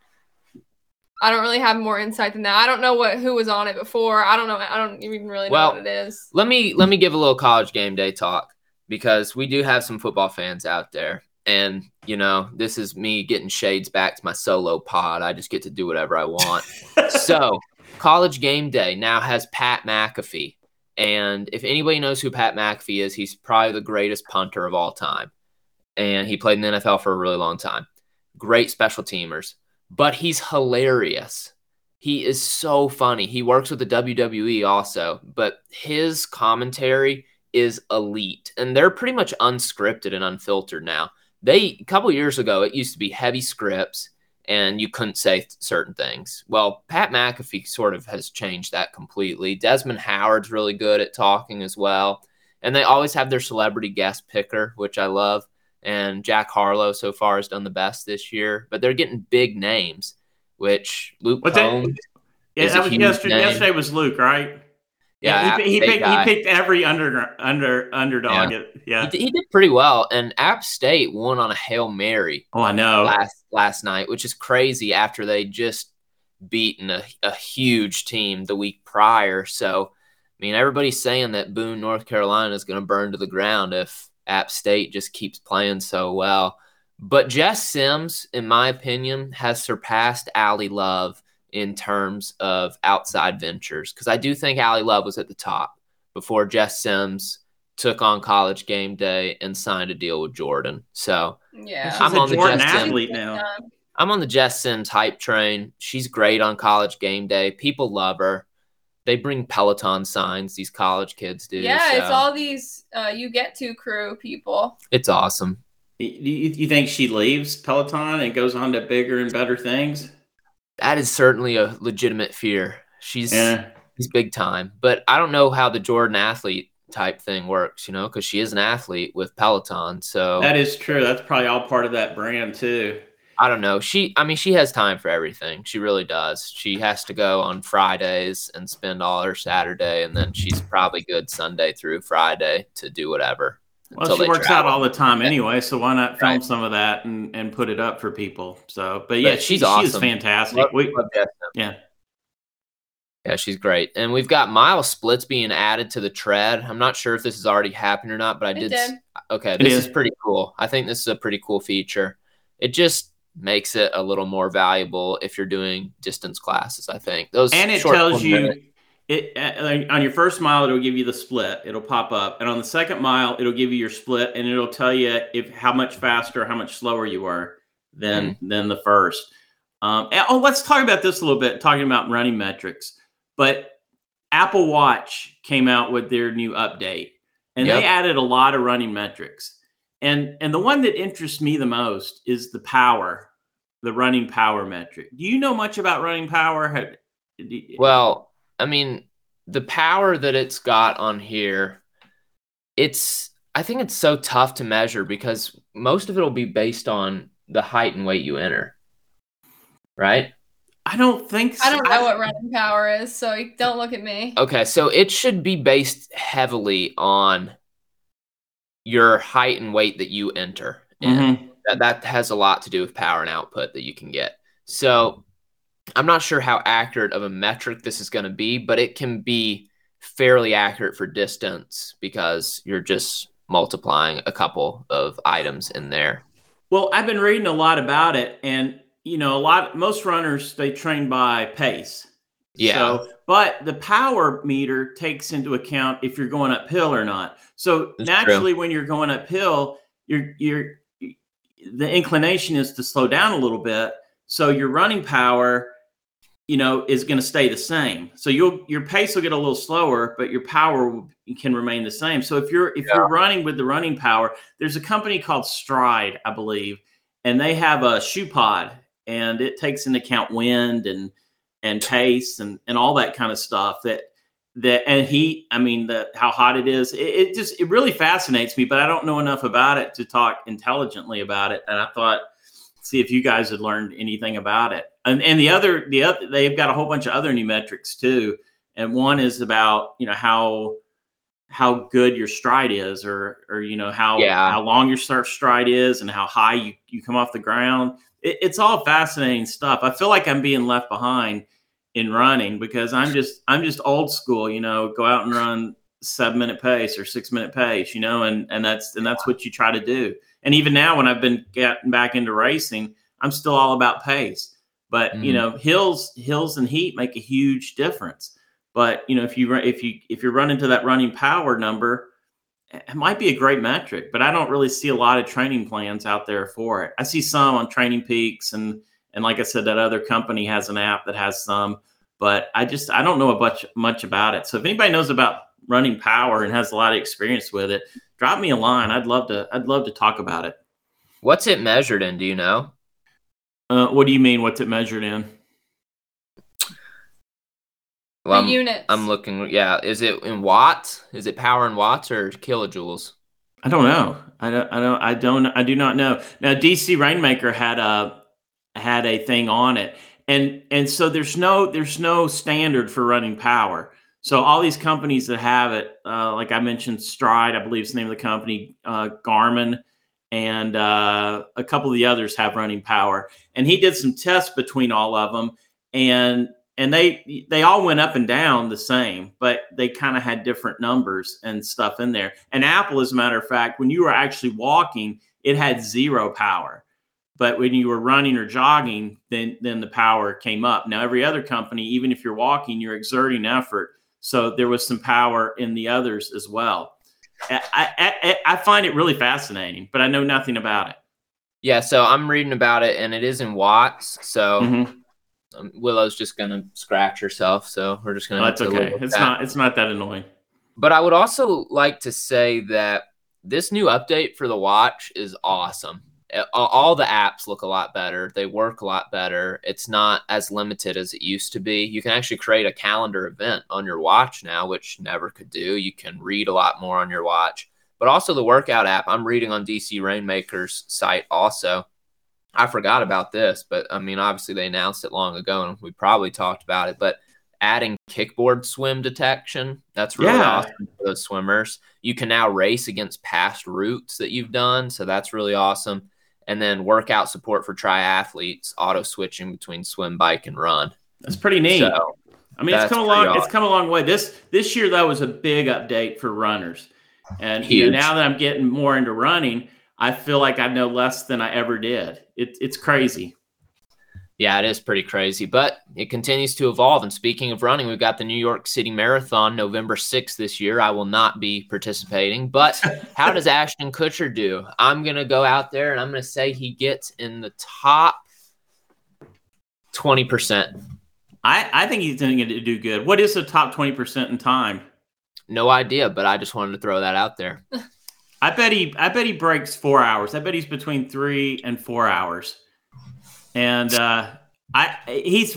I don't really have more insight than that. I don't know what who was on it before. I don't know. I don't even really know Well, what it is. Let me let me give a little college game day talk because we do have some football fans out there. And, you know, this is me getting shades back to my solo pod. I just get to do whatever I want. <laughs> so, college game day now has Pat McAfee. And if anybody knows who Pat McAfee is, he's probably the greatest punter of all time. And he played in the NFL for a really long time. Great special teamers, but he's hilarious. He is so funny. He works with the WWE also, but his commentary is elite. And they're pretty much unscripted and unfiltered now. They a couple years ago it used to be heavy scripts and you couldn't say certain things. Well, Pat McAfee sort of has changed that completely. Desmond Howard's really good at talking as well. And they always have their celebrity guest picker, which I love. And Jack Harlow so far has done the best this year, but they're getting big names, which Luke Combs. Yeah, that was yesterday. name. Yesterday was Luke, right? Yeah, he, he, picked, he picked every under under underdog. It- Yeah. He, did- he did pretty well, and App State won on a hail mary Oh, I know. last last night, which is crazy after they just beaten a, a huge team the week prior. So, I mean, everybody's saying that Boone, North Carolina, is going to burn to the ground if App State just keeps playing so well. But Jess Sims, in my opinion, has surpassed Ally Love in terms of outside ventures because I do think Ally Love was at the top before Jess Sims took on college game day and signed a deal with Jordan. So Yeah. I'm on the Jordan Jess Sims. athlete now. Um, I'm on the Jess Sims hype train. She's great on college game day. People love her. They bring Peloton signs, these college kids do. Yeah, it's all these uh, you get to crew people. it's awesome. You, you you think she leaves Peloton and goes on to bigger and better things? That is certainly a legitimate fear. She's Yeah. she's big time. But I don't know how the Jordan athlete type thing works, you know, because she is an athlete with Peloton. So That is true. That's probably all part of that brand too. I don't know. She, I mean, she has time for everything. She really does. She has to go on Fridays and spend all her Saturday, and then she's probably good Sunday through Friday to do whatever. Well, she works travel. out all the time anyway, so why not film Right. some of that and, and put it up for people? So, but yeah, But she's she's she is awesome. fantastic. Love- we, love Jess. yeah, Yeah, she's great. And we've got mile splits being added to the tread. I'm not sure if this has already happened or not, but I did. did. Okay, this is. is pretty cool. I think this is a pretty cool feature. It just makes it a little more valuable if you're doing distance classes. I think. Those and it tells you minute- it uh, on your first mile it'll give you the split. It'll pop up. And on the second mile it'll give you your split and it'll tell you if how much faster how much slower you are than Mm-hmm. than the first. Um, and- oh let's talk about this a little bit talking about running metrics. But apple watch came out with their new update and they added a lot of running metrics and and the one that interests me the most is the power the running power metric do you know much about running power Have- you- Well, I mean, the power that it's got on here, it's I think it's so tough to measure because most of it will be based on the height and weight you enter. Right? I don't think so. I don't know what running power is, so don't look at me. Okay, so it should be based heavily on your height and weight that you enter. Mhm. that, that has a lot to do with power and output that you can get. So I'm not sure how accurate of a metric this is going to be, but it can be fairly accurate for distance because you're just multiplying a couple of items in there. Well, I've been reading a lot about it, and you know, a lot. Most runners they train by pace. Yeah. So, but the power meter takes into account if you're going uphill or not. So That's naturally, when you're going uphill, you're you're the inclination is to slow down a little bit. So your running power, you know, is going to stay the same. So you'll your pace will get a little slower, but your power can remain the same. So if you're if you're running with the running power, there's a company called Stryd, I believe, and they have a shoe pod, and it takes into account wind and and pace and and all that kind of stuff that that and heat i mean the how hot it is it, it just it really fascinates me but i don't know enough about it to talk intelligently about it and i thought see if you guys had learned anything about it and and the other the other they've got a whole bunch of other new metrics too and one is about you know how how good your stride is, or or you know how Yeah. how long your start stride is, and how high you you come off the ground. It, it's all fascinating stuff. I feel like I'm being left behind in running because I'm just I'm just old school. You know, go out and run seven minute pace or six minute pace. You know, and and that's and that's what you try to do. And even now, when I've been getting back into racing, I'm still all about pace. But you Mhm. know, hills, hills, and heat make a huge difference. But you know, if you run- if you if you're running to that running power number, it might be a great metric. But I don't really see a lot of training plans out there for it. I see some on Training Peaks, and and like I said, that other company has an app that has some. But I just I don't know a bunch much about it. So if anybody knows about running power and has a lot of experience with it, drop me a line. I'd love to I'd love to talk about it. What's it measured in? Do you know? Uh, what do you mean? What's it measured in? Well, the I'm, units. I'm looking. Yeah, is it in watts? Is it power in watts or kilojoules? I don't know. I don't. I don't. I don't. I do not know. Now, DC Rainmaker had a had a thing on it, and and so there's no there's no standard for running power. So all these companies that have it, uh, like I mentioned, Stryd, I believe is the name of the company, uh, Garmin, and uh, a couple of the others have running power. And he did some tests between all of them, and and they they all went up and down the same, but they kind of had different numbers and stuff in there. And Apple, as a matter of fact, when you were actually walking, it had zero power. But when you were running or jogging, then then the power came up. Now every other company, even if you're walking, you're exerting effort, so there was some power in the others as well. I, I, I, find it really fascinating, but I know nothing about it. Yeah, so I'm reading about it, and it is in watts. So Mhm. Um, Willow's just gonna scratch herself. So we're just gonna. Well, that's okay. It's that. not it's not that annoying. But I would also like to say that this new update for the watch is awesome. All the apps look a lot better. They work a lot better. It's not as limited as it used to be. You can actually create a calendar event on your watch now, which never could do. You can read a lot more on your watch. But also the workout app, I'm reading on DC Rainmaker's site also. I forgot about this, but I mean, obviously they announced it long ago and we probably talked about it. But adding kickboard swim detection, that's really Yeah. awesome for those swimmers. You can now race against past routes that you've done. So that's really awesome. And then workout support for triathletes, auto switching between swim, bike, and run. That's pretty neat. So I mean, it's come a long. It's come a long way. This this year though was a big update for runners, and you know, now that I'm getting more into running, I feel like I know less than I ever did. It, it's crazy. Yeah, it is pretty crazy, but it continues to evolve. And speaking of running, we've got the New York City Marathon November 6th this year. I will not be participating, but <laughs> how does Ashton Kutcher do? I'm going to go out there and I'm going to say he gets in the top 20%. I I think he's going to do good. What is the top twenty percent in time? No idea, but I just wanted to throw that out there. <laughs> I bet he I bet he breaks four hours. I bet he's between three and four hours. And uh, I he's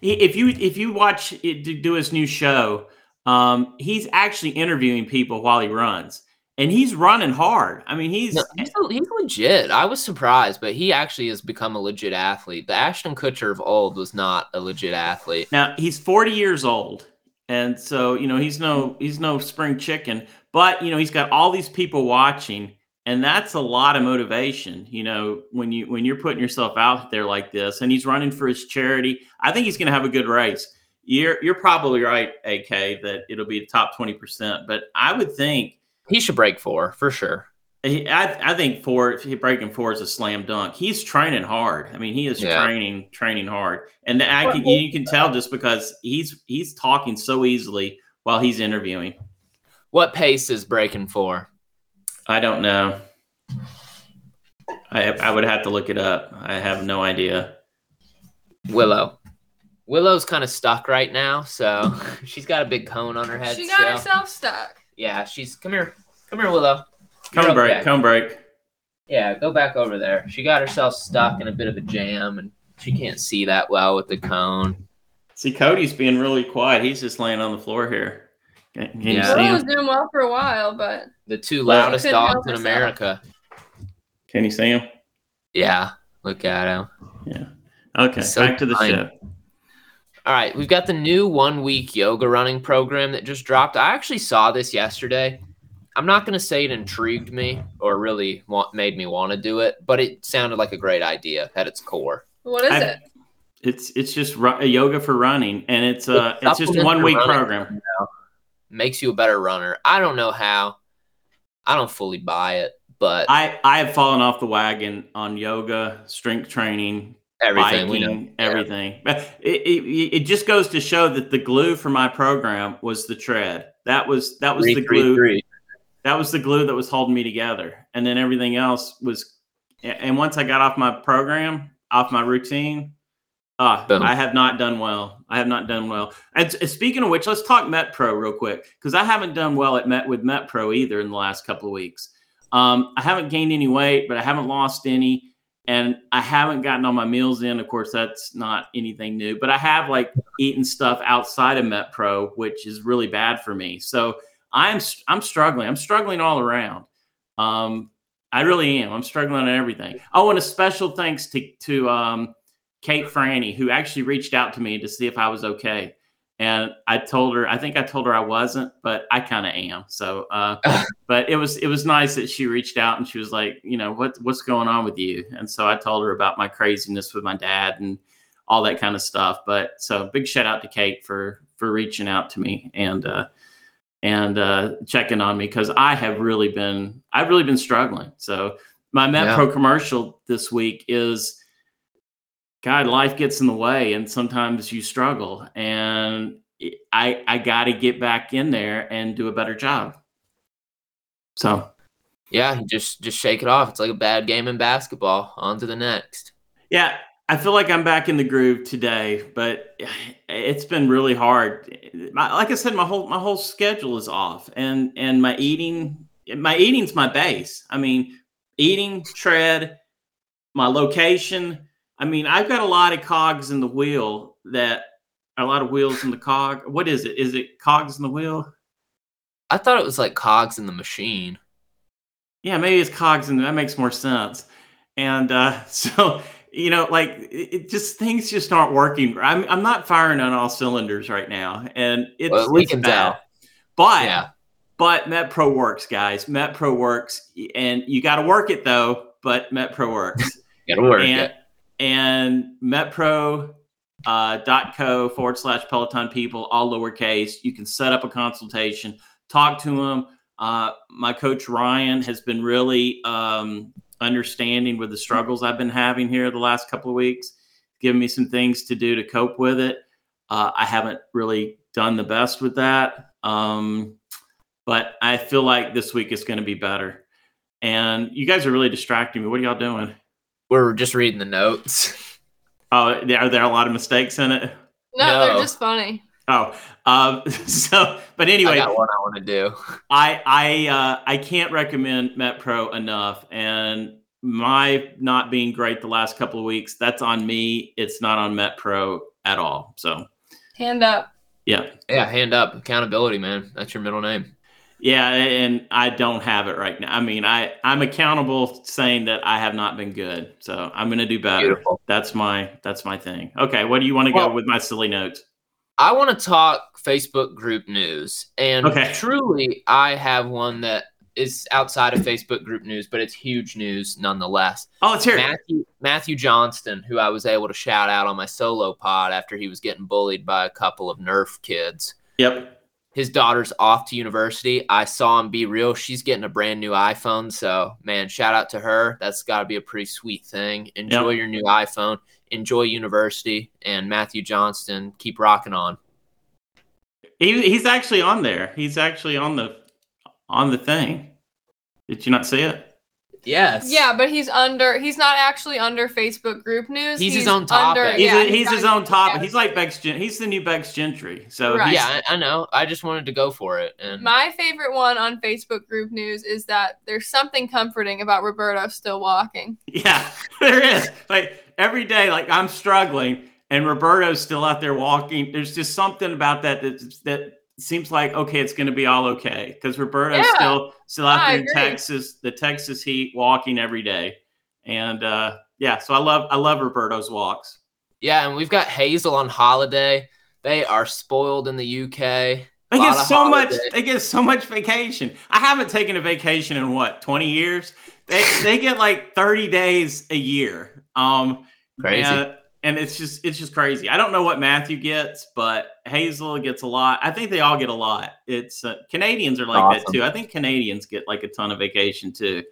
if you if you watch it do- his new show, um, he's actually interviewing people while he runs, and he's running hard. I mean, he's No, he's, he's legit. I was surprised, but he actually has become a legit athlete. The Ashton Kutcher of old was not a legit athlete. Now he's 40 years old, and so you know he's no he's no spring chicken, but you know he's got all these people watching, and that's a lot of motivation. You know when you when you're putting yourself out there like this, and he's running for his charity. I think he's going to have a good race. You're you're probably right, AK, that it'll be the top 20 percent, but I would think. He should break four for sure. he- I, I think four breaking four is a slam dunk. He's training hard. I mean, he is Yeah. training training hard, and I can, you can tell just because he's he's talking so easily while he's interviewing. What pace is breaking for? I don't know. I I would have to look it up. I have no idea. Willow. Willow's kind of stuck right now, so <laughs> she's got a big cone on her head. She got still. herself stuck. Yeah, she's come here, come here, Willow. Cone You're break, okay. cone break. Yeah, go back over there. She got herself stuck in a bit of a jam, and she can't see that well with the cone. See, Cody's being really quiet. He's just laying on the floor here. Can, can you Yeah. see Willow him? was doing well for a while, but The two loudest dogs in herself. America. Can you see him? Yeah, look at him. Yeah. Okay. So back to the fine. show. All right, we've got the new one week yoga running program that just dropped. I actually saw this yesterday. I'm not going to say it intrigued me or really want, made me want to do it, but it sounded like a great idea at its core. What is I've- it? It's it's just ru- a yoga for running, and it's uh it's just one week running program. now. Makes you a better runner. I don't know how. I don't fully buy it, but I I have fallen off the wagon on yoga, strength training, everything biking, everything. But it, it it just goes to show that the glue for my program was the tread. That was that was Three, the three, glue. three. That was the glue that was holding me together, and then everything else was. And once I got off my program, off my routine, ah, Boom. I have not done well. I have not done well. And speaking of which, let's talk MetPro real quick because I haven't done well at Met with MetPro either in the last couple of weeks. Um, I haven't gained any weight, but I haven't lost any, and I haven't gotten all my meals in. Of course, that's not anything new, but I have like eaten stuff outside of MetPro, which is really bad for me. So I'm I'm struggling. I'm struggling all around. Um, I really am. I'm struggling on everything. Oh, and a special thanks to to um, Kate Franny, who actually reached out to me to see if I was okay. And I told her, I think I told her I wasn't, but I kind of am. So, uh, <laughs> but it was it was nice that she reached out and she was like, you know, what what's going on with you? And so I told her about my craziness with my dad and all that kind of stuff. But so big shout out to Kate for for reaching out to me and uh, and uh, checking on me because I have really been I've really been struggling. So my MetPro commercial this week is God, life gets in the way, and sometimes you struggle. And I I got to get back in there and do a better job. So Yeah, just just shake it off. It's like a bad game in basketball. On to the next. yeah, I feel like I'm back in the groove today, but it's been really hard. My, like I said, my whole my whole schedule is off, and and my eating my eating's my base. I mean, eating, tread, my location. I mean, I've got a lot of cogs in the wheel that a lot of wheels in the cog. What is it? Is it cogs in the wheel? I thought it was like cogs in the machine. Yeah, maybe it's cogs, and that makes more sense. And uh, <laughs> so, you know, like it, just things just aren't working. I'm I'm not firing on all cylinders right now, and it's, Well, we it's can bad. tell. But Yeah. but MetPro works, guys. MetPro works, and you got to work it though. But MetPro works. <laughs> Gotta work and it. And metpro.co uh, forward slash peloton people all lowercase. You can set up a consultation talk to them uh, my coach ryan has been really um, understanding with the struggles i've been having here the last couple of weeks giving me some things to do to cope with it. Uh, i haven't really done the best with that um, but i feel like this week is going to be better. And you guys are really distracting me. What are y'all doing We're just reading the notes. <laughs> Oh, are there a lot of mistakes in it? No, No. they're just funny. Oh, um, <laughs> so but anyway, I got one I want to do. I I uh, I can't recommend MetPro enough, and my not being great the last couple of weeks that's on me. It's not on MetPro at all. So Hand up. yeah, Yeah, hand up. Accountability, man. That's your middle name. Yeah, and I don't have it right now. I mean, I I'm accountable saying that I have not been good, so I'm gonna do better. Beautiful. That's my that's my thing. Okay, what do you want to go with my silly notes? I want to talk Facebook group news. And Okay. truly, I have one that is outside of Facebook group news, but it's huge news nonetheless. Oh, it's here. Matthew Matthew Johnston, who I was able to shout out on my solo pod after he was getting bullied by a couple of Nerf kids. Yep. His daughter's off to university. I saw him BeReal. She's getting a brand new iPhone. So, man, shout out to her. That's got to be a pretty sweet thing. Enjoy Yep. your new iPhone. Enjoy university. And Matthew Johnston, keep rocking on. He, he's actually on there. He's actually on the on the thing. Did you not see it? Yes. Yeah, but he's under. He's not actually under Facebook group news. He's his own topic. He's, yeah, a, he's got- his own topic. yeah. He's like Becs. Gen- he's the new Becs Gentry. So Right. Yeah, I, I know. I just wanted to go for it. And My favorite one on Facebook group news is that there's something comforting about Roberto still walking. yeah, <laughs> there is. Like every day, like I'm struggling, and Roberto's still out there walking. There's just something about that that that seems like okay, it's going to be all okay because Roberto's Yeah. still still out I there in. Texas, the Texas heat, walking every day, and uh, yeah. So I love I love Roberto's walks. Yeah, and we've got Hazel on holiday. They are spoiled in the UK. They get so much. They get so much vacation. I haven't taken a vacation in what twenty years. They they get like thirty days a year. Um, Crazy. And, and it's just it's just crazy. I don't know what Matthew gets, but Hazel gets a lot. I think they all get a lot. It's uh, Canadians are like Awesome. that too. I think Canadians get like a ton of vacation too.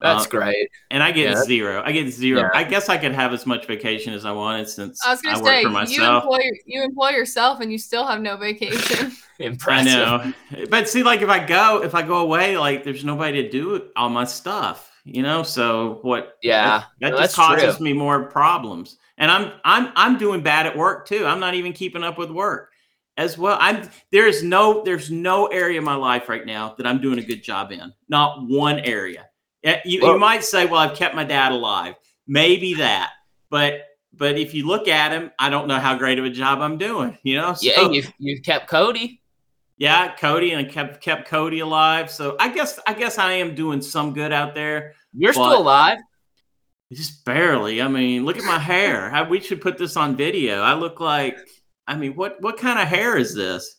That's Uh, great. And I get Yeah. zero. I get zero. Yeah. I guess I could have as much vacation as I wanted since I was gonna work say for you myself. employ you employ yourself and you still have no vacation. <laughs> Impressive. I know. But see, like if I go, if I go away, like there's nobody to do all my stuff, you know? So what Yeah, that, that no, just causes true. me more problems. And I'm I'm I'm doing bad at work too. I'm not even keeping up with work as well. I'm there's no there's no area of my life right now that I'm doing a good job in. Not one area. You, Well- you might say, well, I've kept my dad alive. Maybe that. But but if you look at him, I don't know how great of a job I'm doing, you know? Yeah, you've you've kept Cody. yeah, Cody and kept kept Cody alive. So I guess I guess I am doing some good out there. You're still alive. Just barely. I mean, look at my hair. I, we should put this on video. I look like I mean, what what kind of hair is this?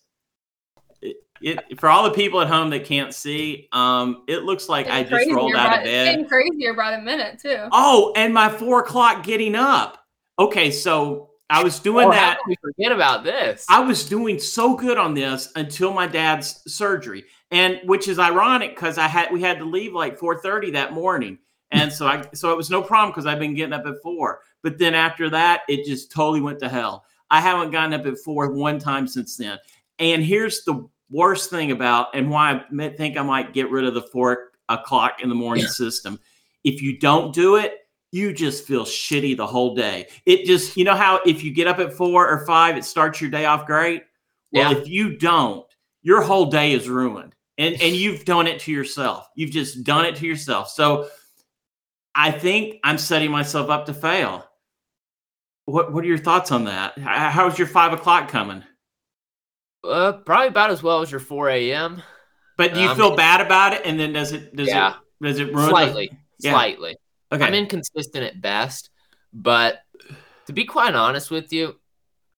It, it, for all the people at home that can't see, um, it looks like I just rolled out of it's bed. Getting crazier by the minute too. Oh, and my four o'clock getting up. Okay, so I was doing Oh, that. can we forget about this? I was doing so good on this until my dad's surgery, and which is ironic because I had we had to leave like four thirty that morning, and so I so it was no problem because I've been getting up at four. But then after that, it just totally went to hell. I haven't gotten up at four one time since then. And here's the worst thing about and why I think I might get rid of the four o'clock in the morning system. If you don't do it, you just feel shitty the whole day. It just, you know how if you get up at four or five, it starts your day off great. Well, Yeah. if you don't, your whole day is ruined. And and <sighs> you've done it to yourself. You've just done it to yourself. So I think I'm setting myself up to fail. What what are your thoughts on that? How's your five o'clock coming? uh, probably about as well as your 4 a.m. But do you Um, feel bad about it? And then does it does Yeah. it does it ruin the- Slightly, Yeah. slightly. Okay. I'm inconsistent at best, but to be quite honest with you,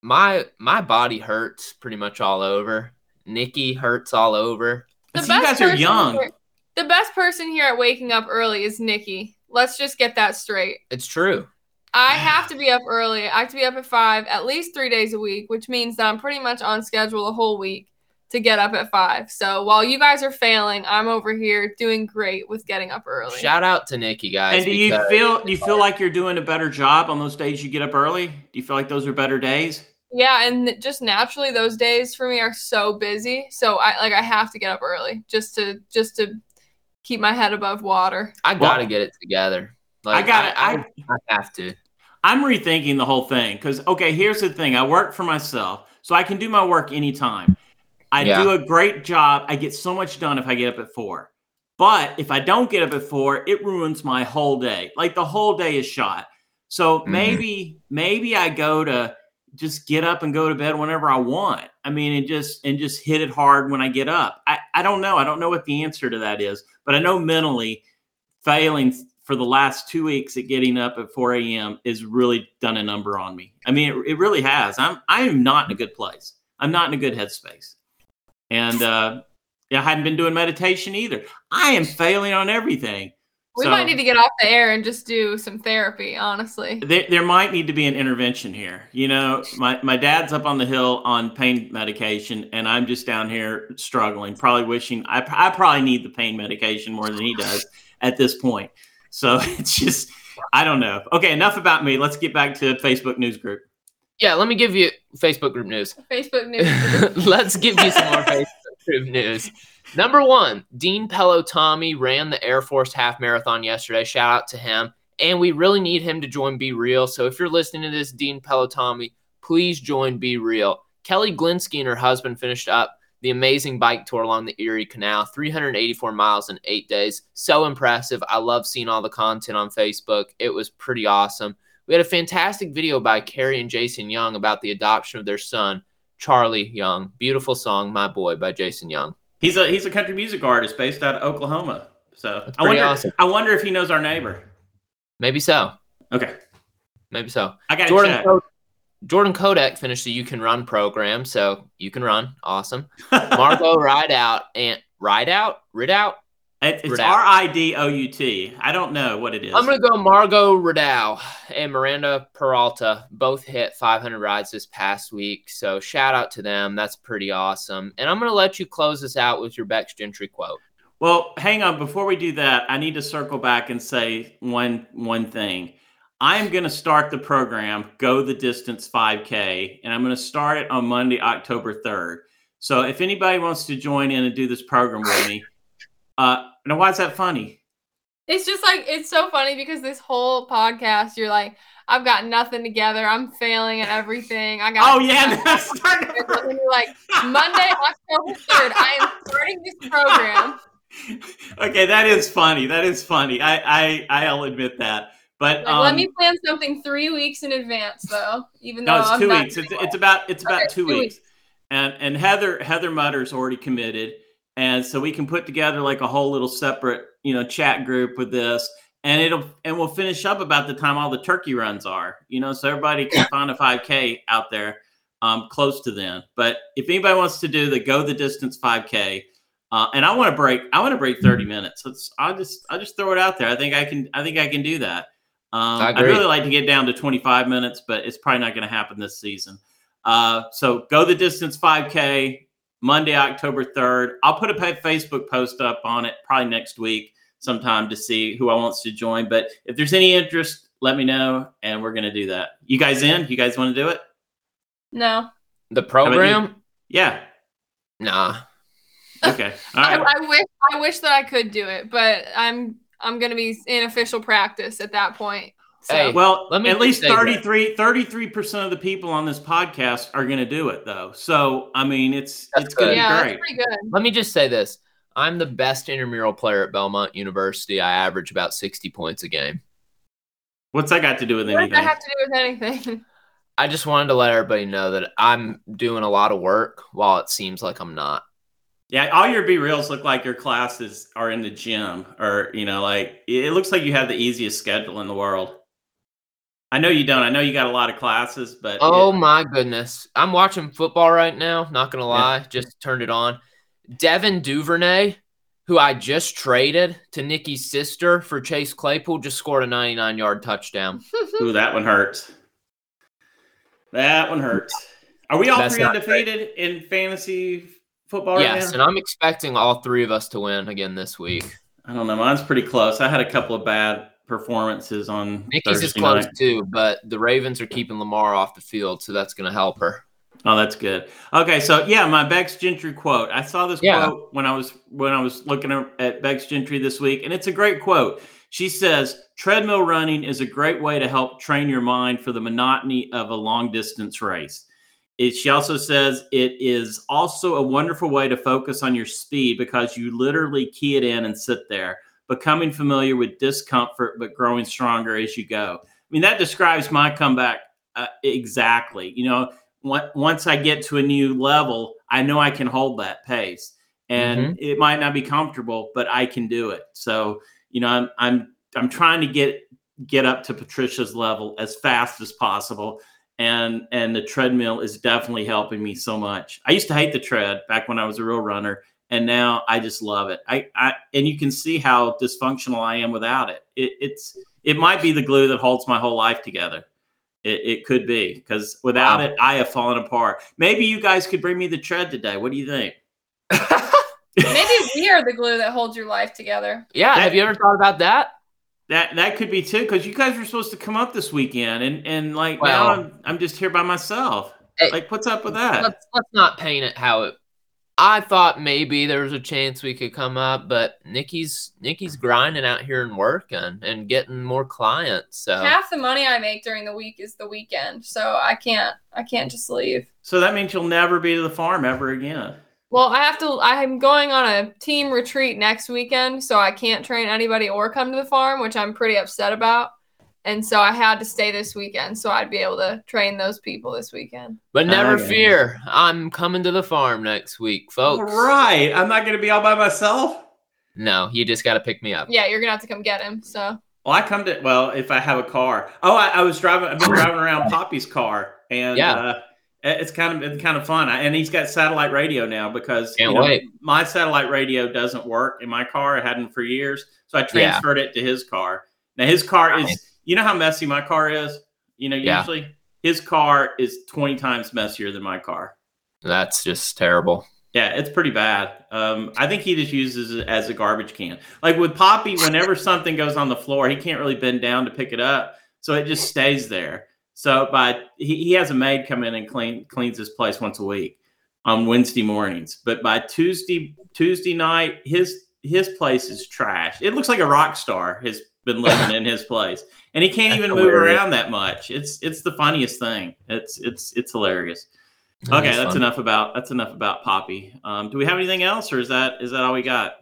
my my body hurts pretty much all over. Nikki hurts all over. The See, you guys are young. here- the best person here at waking up early is Nikki. Let's just get that straight. It's true. I have to be up early. I have to be up at five at least three days a week, which means that I'm pretty much on schedule the whole week to get up at five. So while you guys are failing, I'm over here doing great with getting up early. Shout out to Nikki, guys. and do you feel do you feel like you're doing a better job on those days you get up early? Do you feel like those are better days? yeah, and just naturally those days for me are so busy. So I like I have to get up early just to just to keep my head above water. I gotta Well, get it together. I got I. I, I have to. I'm rethinking the whole thing because okay, here's the thing: I work for myself, so I can do my work anytime. I Yeah. do a great job. I get so much done if I get up at four. But if I don't get up at four, it ruins my whole day. Like the whole day is shot. So Mhm. maybe maybe I go to just get up and go to bed whenever I want. I mean, and just and just hit it hard when I get up. I, I don't know. I don't know what the answer to that is, but I know mentally failing for the last two weeks at getting up at 4 a.m. is really done a number on me. I mean, it, it really has. I'm I am not in a good place. I'm not in a good headspace, and uh, I hadn't been doing meditation either. I am failing on everything. We So- might need to get off the air and just do some therapy, honestly. There, there might need to be an intervention here. You know, my, my dad's up on the hill on pain medication, and I'm just down here struggling, probably wishing I, I probably need the pain medication more than he does at this point. So <laughs> it's just, I don't know. Okay, enough about me. Let's get back to Facebook news group. Yeah, let me give you Facebook group news. Facebook news. <laughs> Let's give you some more <laughs> Facebook group news. Number one, Dean Pelotami ran the Air Force half marathon yesterday. Shout out to him. And we really need him to join BeReal. So if you're listening to this, Dean Pelotami, please join BeReal. Kelly Glinsky and her husband finished up the amazing bike tour along the Erie Canal, 384 miles in eight days. So impressive. I love seeing all the content on Facebook. It was pretty awesome. We had a fantastic video by Carrie and Jason Young about the adoption of their son, Charlie Young. Beautiful song, My Boy by Jason Young. He's a he's a country music artist based out of Oklahoma. So I wonder awesome. I wonder if he knows our neighbor. Maybe so. Okay, Maybe so. I got Jordan check. Jordan Kodak finished the You Can Run program, so you can run. Awesome. <laughs> Margot Rideout and Rideout? Rideout? It- it's R I D O U T. I don't know what it is. I'm going to go Margot Rideau and Miranda Peralta. Both hit 500 rides this past week. So shout out to them. That's pretty awesome. And I'm going to let you close this out with your Becs Gentry quote. Well, hang on. Before we do that, I need to circle back and say one one thing. I am going to start the program, Go the Distance 5K, and I'm going to start it on Monday, October 3rd. So if anybody wants to join in and do this program with me, uh, now why is that funny? It's just like it's so funny because this whole podcast, you're like, I've got nothing together. I'm failing at everything. I got Oh yeah, <laughs> that's starting you're like Monday, October third. I am starting this program. <laughs> okay, that is funny. That is funny. I I I'll admit that. But Like, um, let me plan something three weeks in advance, though. Even No, though it's I'm two not weeks. It's, it's about it's about Okay, two two weeks. And and Heather Heather Mutter's already committed, and so we can put together like a whole little separate you know chat group with this, and it'll and we'll finish up about the time all the turkey runs are. You know, so everybody can find a 5K out there um, close to them. But if anybody wants to do the go the distance 5K. Uh, and I want to break. I want to break thirty minutes. Let's. I'll just. I'll just throw it out there. I think I can. I think I can do that. Um, I I'd really like to get down to 25 minutes, but it's probably not going to happen this season. Uh, so go the distance 5K Monday, October 3rd. I'll put a Facebook post up on it probably next week sometime to see who I wants to join. But if there's any interest, let me know, and we're going to do that. You guys in? You guys want to do it? No, The program? Yeah. Nah. Okay. All <laughs> I. I wish I wish that I could do it, but I'm I'm gonna be in official practice at that point. So. Hey, Well, Let me at least say 33 33% of the people on this podcast are going to do it though. So, I mean, it's That's it's going to good. be yeah, great. that's pretty good. Let me just say this. I'm the best intramural player at Belmont University. I average about 60 points a game. What's that got to do with What does anything? that have to do with anything? <laughs> I just wanted to let everybody know that I'm doing a lot of work while it seems like I'm not. Yeah, all your B reels look like your classes are in the gym, or you know, like it looks like you have the easiest schedule in the world. I know you don't. I know you got a lot of classes, but Oh it- my goodness. I'm watching football right now, not going to lie. Just turned it on. Devin Duvernay, who I just traded to Nikki's sister for Chase Claypool, just scored a 99 yard touchdown. <laughs> ooh, that one hurts. That one hurts. Are we all That's three undefeated in fantasy football right yes, now? and I'm expecting all three of us to win again this week. I don't know. Mine's pretty close. I had a couple of bad performances on Nikki's Thursday is close night. too, but the Ravens are keeping Lamar off the field, so that's going to help her. Oh, that's good. Okay, so yeah, my Becs Gentry quote. I saw this Yeah. quote when I was when I was looking at Becs Gentry this week, and it's a great quote. She says, "Treadmill running is a great way to help train your mind for the monotony of a long distance race." It, she also says it is also a wonderful way to focus on your speed because you literally key it in and sit there, becoming familiar with discomfort but growing stronger as you go. I mean, that describes my comeback uh, exactly. You know, once I get to a new level, I know I can hold that pace, and it might not be comfortable, but I can do it. So, you know, I'm I'm I'm trying to get get up to Patricia's level as fast as possible, and and the treadmill is definitely helping me so much. I used to hate the tread back when I was a real runner, and now I just love it. I, I and you can see how dysfunctional I am without it. it it's it might be the glue that holds my whole life together. It, it could be because without Wow. it, I have fallen apart. Maybe you guys could bring me the tread today. What do you think? <laughs> Maybe we are the glue that holds your life together. yeah, That- have you ever thought about that? That that could be too because you guys were supposed to come up this weekend, and and like Well- now I'm I'm just here by myself. Hey, like what's up with that? Let's let's not paint it how it. I thought maybe there was a chance we could come up, but Nikki's Nikki's grinding out here and working and getting more clients. So Half the money I make during the week is the weekend, so I can't I can't just leave. So that means you'll never be to the farm ever again. Well, I have to. I'm going on a team retreat next weekend, so I can't train anybody or come to the farm, which I'm pretty upset about. And so I had to stay this weekend, so I'd be able to train those people this weekend. But never Okay. fear, I'm coming to the farm next week, folks. All right, I'm not going to be all by myself. No, you just got to pick me up. Yeah, you're gonna have to come get him. So Well, I come to well if I have a car. Oh, I, I was driving. I've been driving around Poppy's car, and Yeah. uh, it's kind of it's kind of fun. And he's got satellite radio now because you know, my satellite radio doesn't work in my car. It hadn't for years, so I Yeah. transferred it to his car. Now his car is. You know how messy my car is. You know, Yeah. usually his car is twenty times messier than my car. That's just terrible. Yeah, it's pretty bad. Um, I think he just uses it as a garbage can. Like with Poppy, whenever <laughs> something goes on the floor, he can't really bend down to pick it up, so it just stays there. So, by he, he has a maid come in and clean cleans his place once a week on Wednesday mornings. But by Tuesday Tuesday night, his his place is trash. It looks like a rock star has been living in his place, and he can't even move around that much. It's it's the funniest thing. It's it's it's hilarious. That Okay, that's fun. enough about that's enough about Poppy. Um, do we have anything else, or is that is that all we got?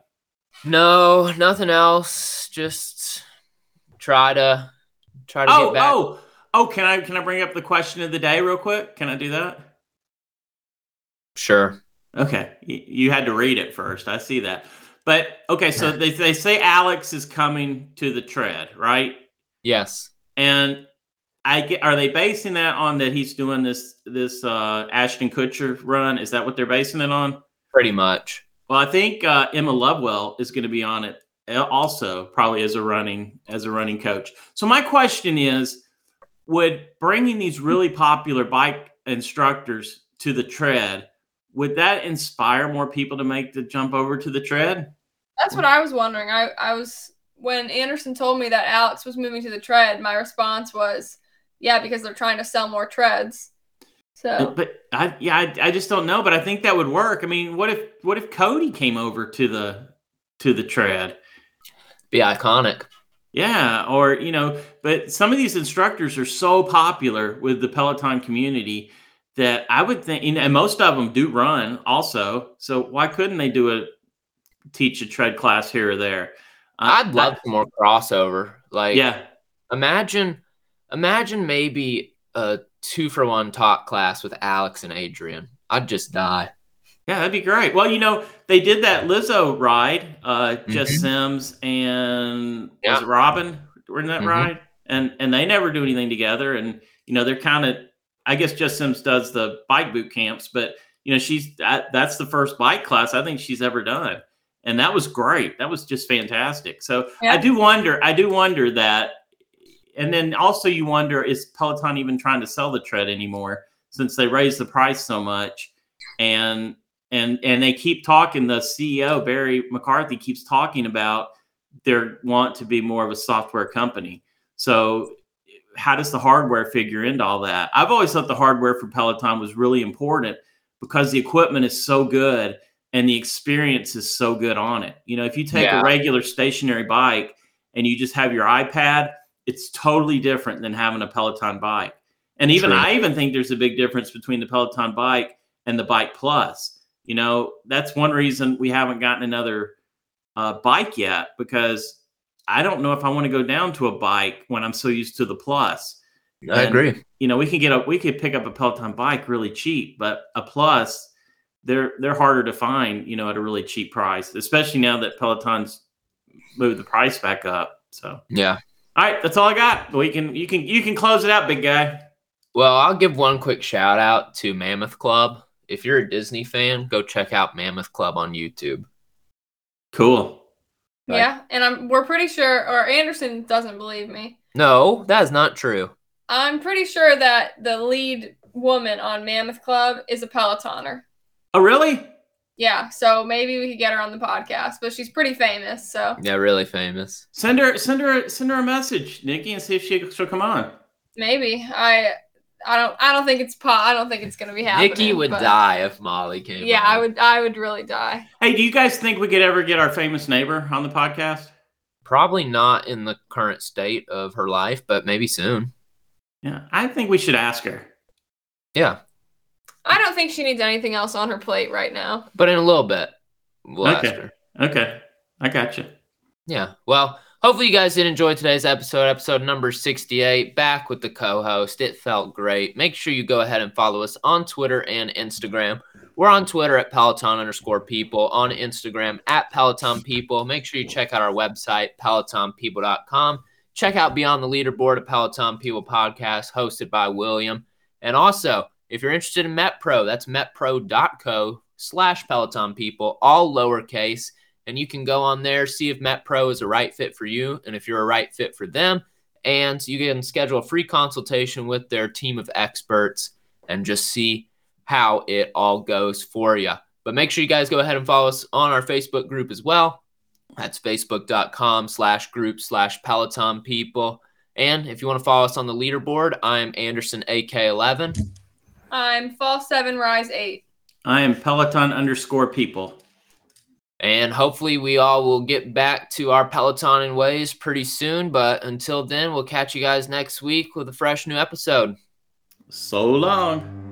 No, nothing else. Just try to try to Oh, get back. oh, oh! Can I can I bring up the question of the day real quick? Can I do that? Sure. Okay, you had to read it first. I see that. But okay, so they they say Alex is coming to the tread, right? Yes. And I get are they basing that on that he's doing this this uh, Ashton Kutcher run? Is that what they're basing it on? Pretty much. Well, I think uh, Emma Lovewell is going to be on it uh, also, probably as a running as a running coach. So my question is, would bringing these really popular bike instructors to the tread would that inspire more people to make the jump over to the tread? That's what I was wondering. I, I was when Anderson told me that Alex was moving to the tread, my response was, Yeah, because they're trying to sell more treads. So But I, yeah, I, I just don't know. But I think that would work. I mean, what if what if Cody came over to the to the tread? Be iconic. Yeah, or you know, but some of these instructors are so popular with the Peloton community that I would think, and most of them do run also. So why couldn't they do a teach a tread class here or there? Uh, I'd love some more crossover. Like yeah, imagine imagine maybe a two for one talk class with Alex and Adrian. I'd just die. yeah, that'd be great. Well, you know, they did that Lizzo ride. Uh, Jess Mhm. Sims and Yeah. was it Robin were in that Mhm. ride, and and they never do anything together. And you know, they're kind of. I guess Jess Sims does the bike boot camps, but you know, she's that, that's the first bike class I think she's ever done, and that was great. That was just fantastic. So Yeah. I do wonder. I do wonder that, and then also you wonder is Peloton even trying to sell the tread anymore since they raised the price so much, and and and they keep talking. The CEO Barry McCarthy keeps talking about their want to be more of a software company. So how does the hardware figure into all that? I've always thought the hardware for Peloton was really important because the equipment is so good and the experience is so good on it. You know, if you take Yeah. a regular stationary bike and you just have your iPad, it's totally different than having a Peloton bike. And even True. I even think there's a big difference between the Peloton bike and the Bike Plus. You know, that's one reason we haven't gotten another uh, bike yet because I don't know if I want to go down to a bike when I'm so used to the Plus. I And- agree. You know, we can get a we could pick up a Peloton bike really cheap, but a Plus they're they're harder to find. You know, at a really cheap price, especially now that Peloton's moved the price back up. So, Yeah. all right, that's all I got. We can you can you can close it out, big guy. Well, I'll give one quick shout out to Mammoth Club. If you're a Disney fan, go check out Mammoth Club on YouTube. Cool. Right. yeah, and I'm we're pretty sure or Anderson doesn't believe me. No, that is not true. I'm pretty sure that the lead woman on Mammoth Club is a Pelotoner. Oh, really? Yeah, so maybe we could get her on the podcast, but she's pretty famous, so Yeah, really famous. Send her send her send her a message, Nikki, and see if she she'll come on. maybe I I don't I don't think it's po- I don't think it's gonna be happening. Nikki would but- die if Molly came. Yeah, on. I would I would really die. Hey, do you guys think we could ever get our famous neighbor on the podcast? Probably not in the current state of her life, but maybe soon. Yeah, I think we should ask her. Yeah, I don't think she needs anything else on her plate right now. but in a little bit, we'll Okay. ask her. Okay, I got you. Yeah. Well, hopefully you guys did enjoy today's episode, episode number 68, back with the co host. It felt great. Make sure you go ahead and follow us on Twitter and Instagram. We're on Twitter at Peloton underscore people, on Instagram at Peloton people. Make sure you check out our website, pelotonpeople.com. check out Beyond the Leaderboard, a Peloton People podcast hosted by William. And also, if you're interested in MetPro, that's metpro.co slash Peloton People, all lowercase. And you can go on there, see if MetPro is a right fit for you and if you're a right fit for them. And you can schedule a free consultation with their team of experts and just see how it all goes for you. But make sure you guys go ahead and follow us on our Facebook group as well. That's facebook.com slash group slash Peloton people. And if you want to follow us on the leaderboard, I'm Anderson AK11. I'm Fall 7 Rise 8. I am Peloton underscore people. And hopefully, we all will get back to our Peloton in ways pretty soon. But until then, we'll catch you guys next week with a fresh new episode. So long.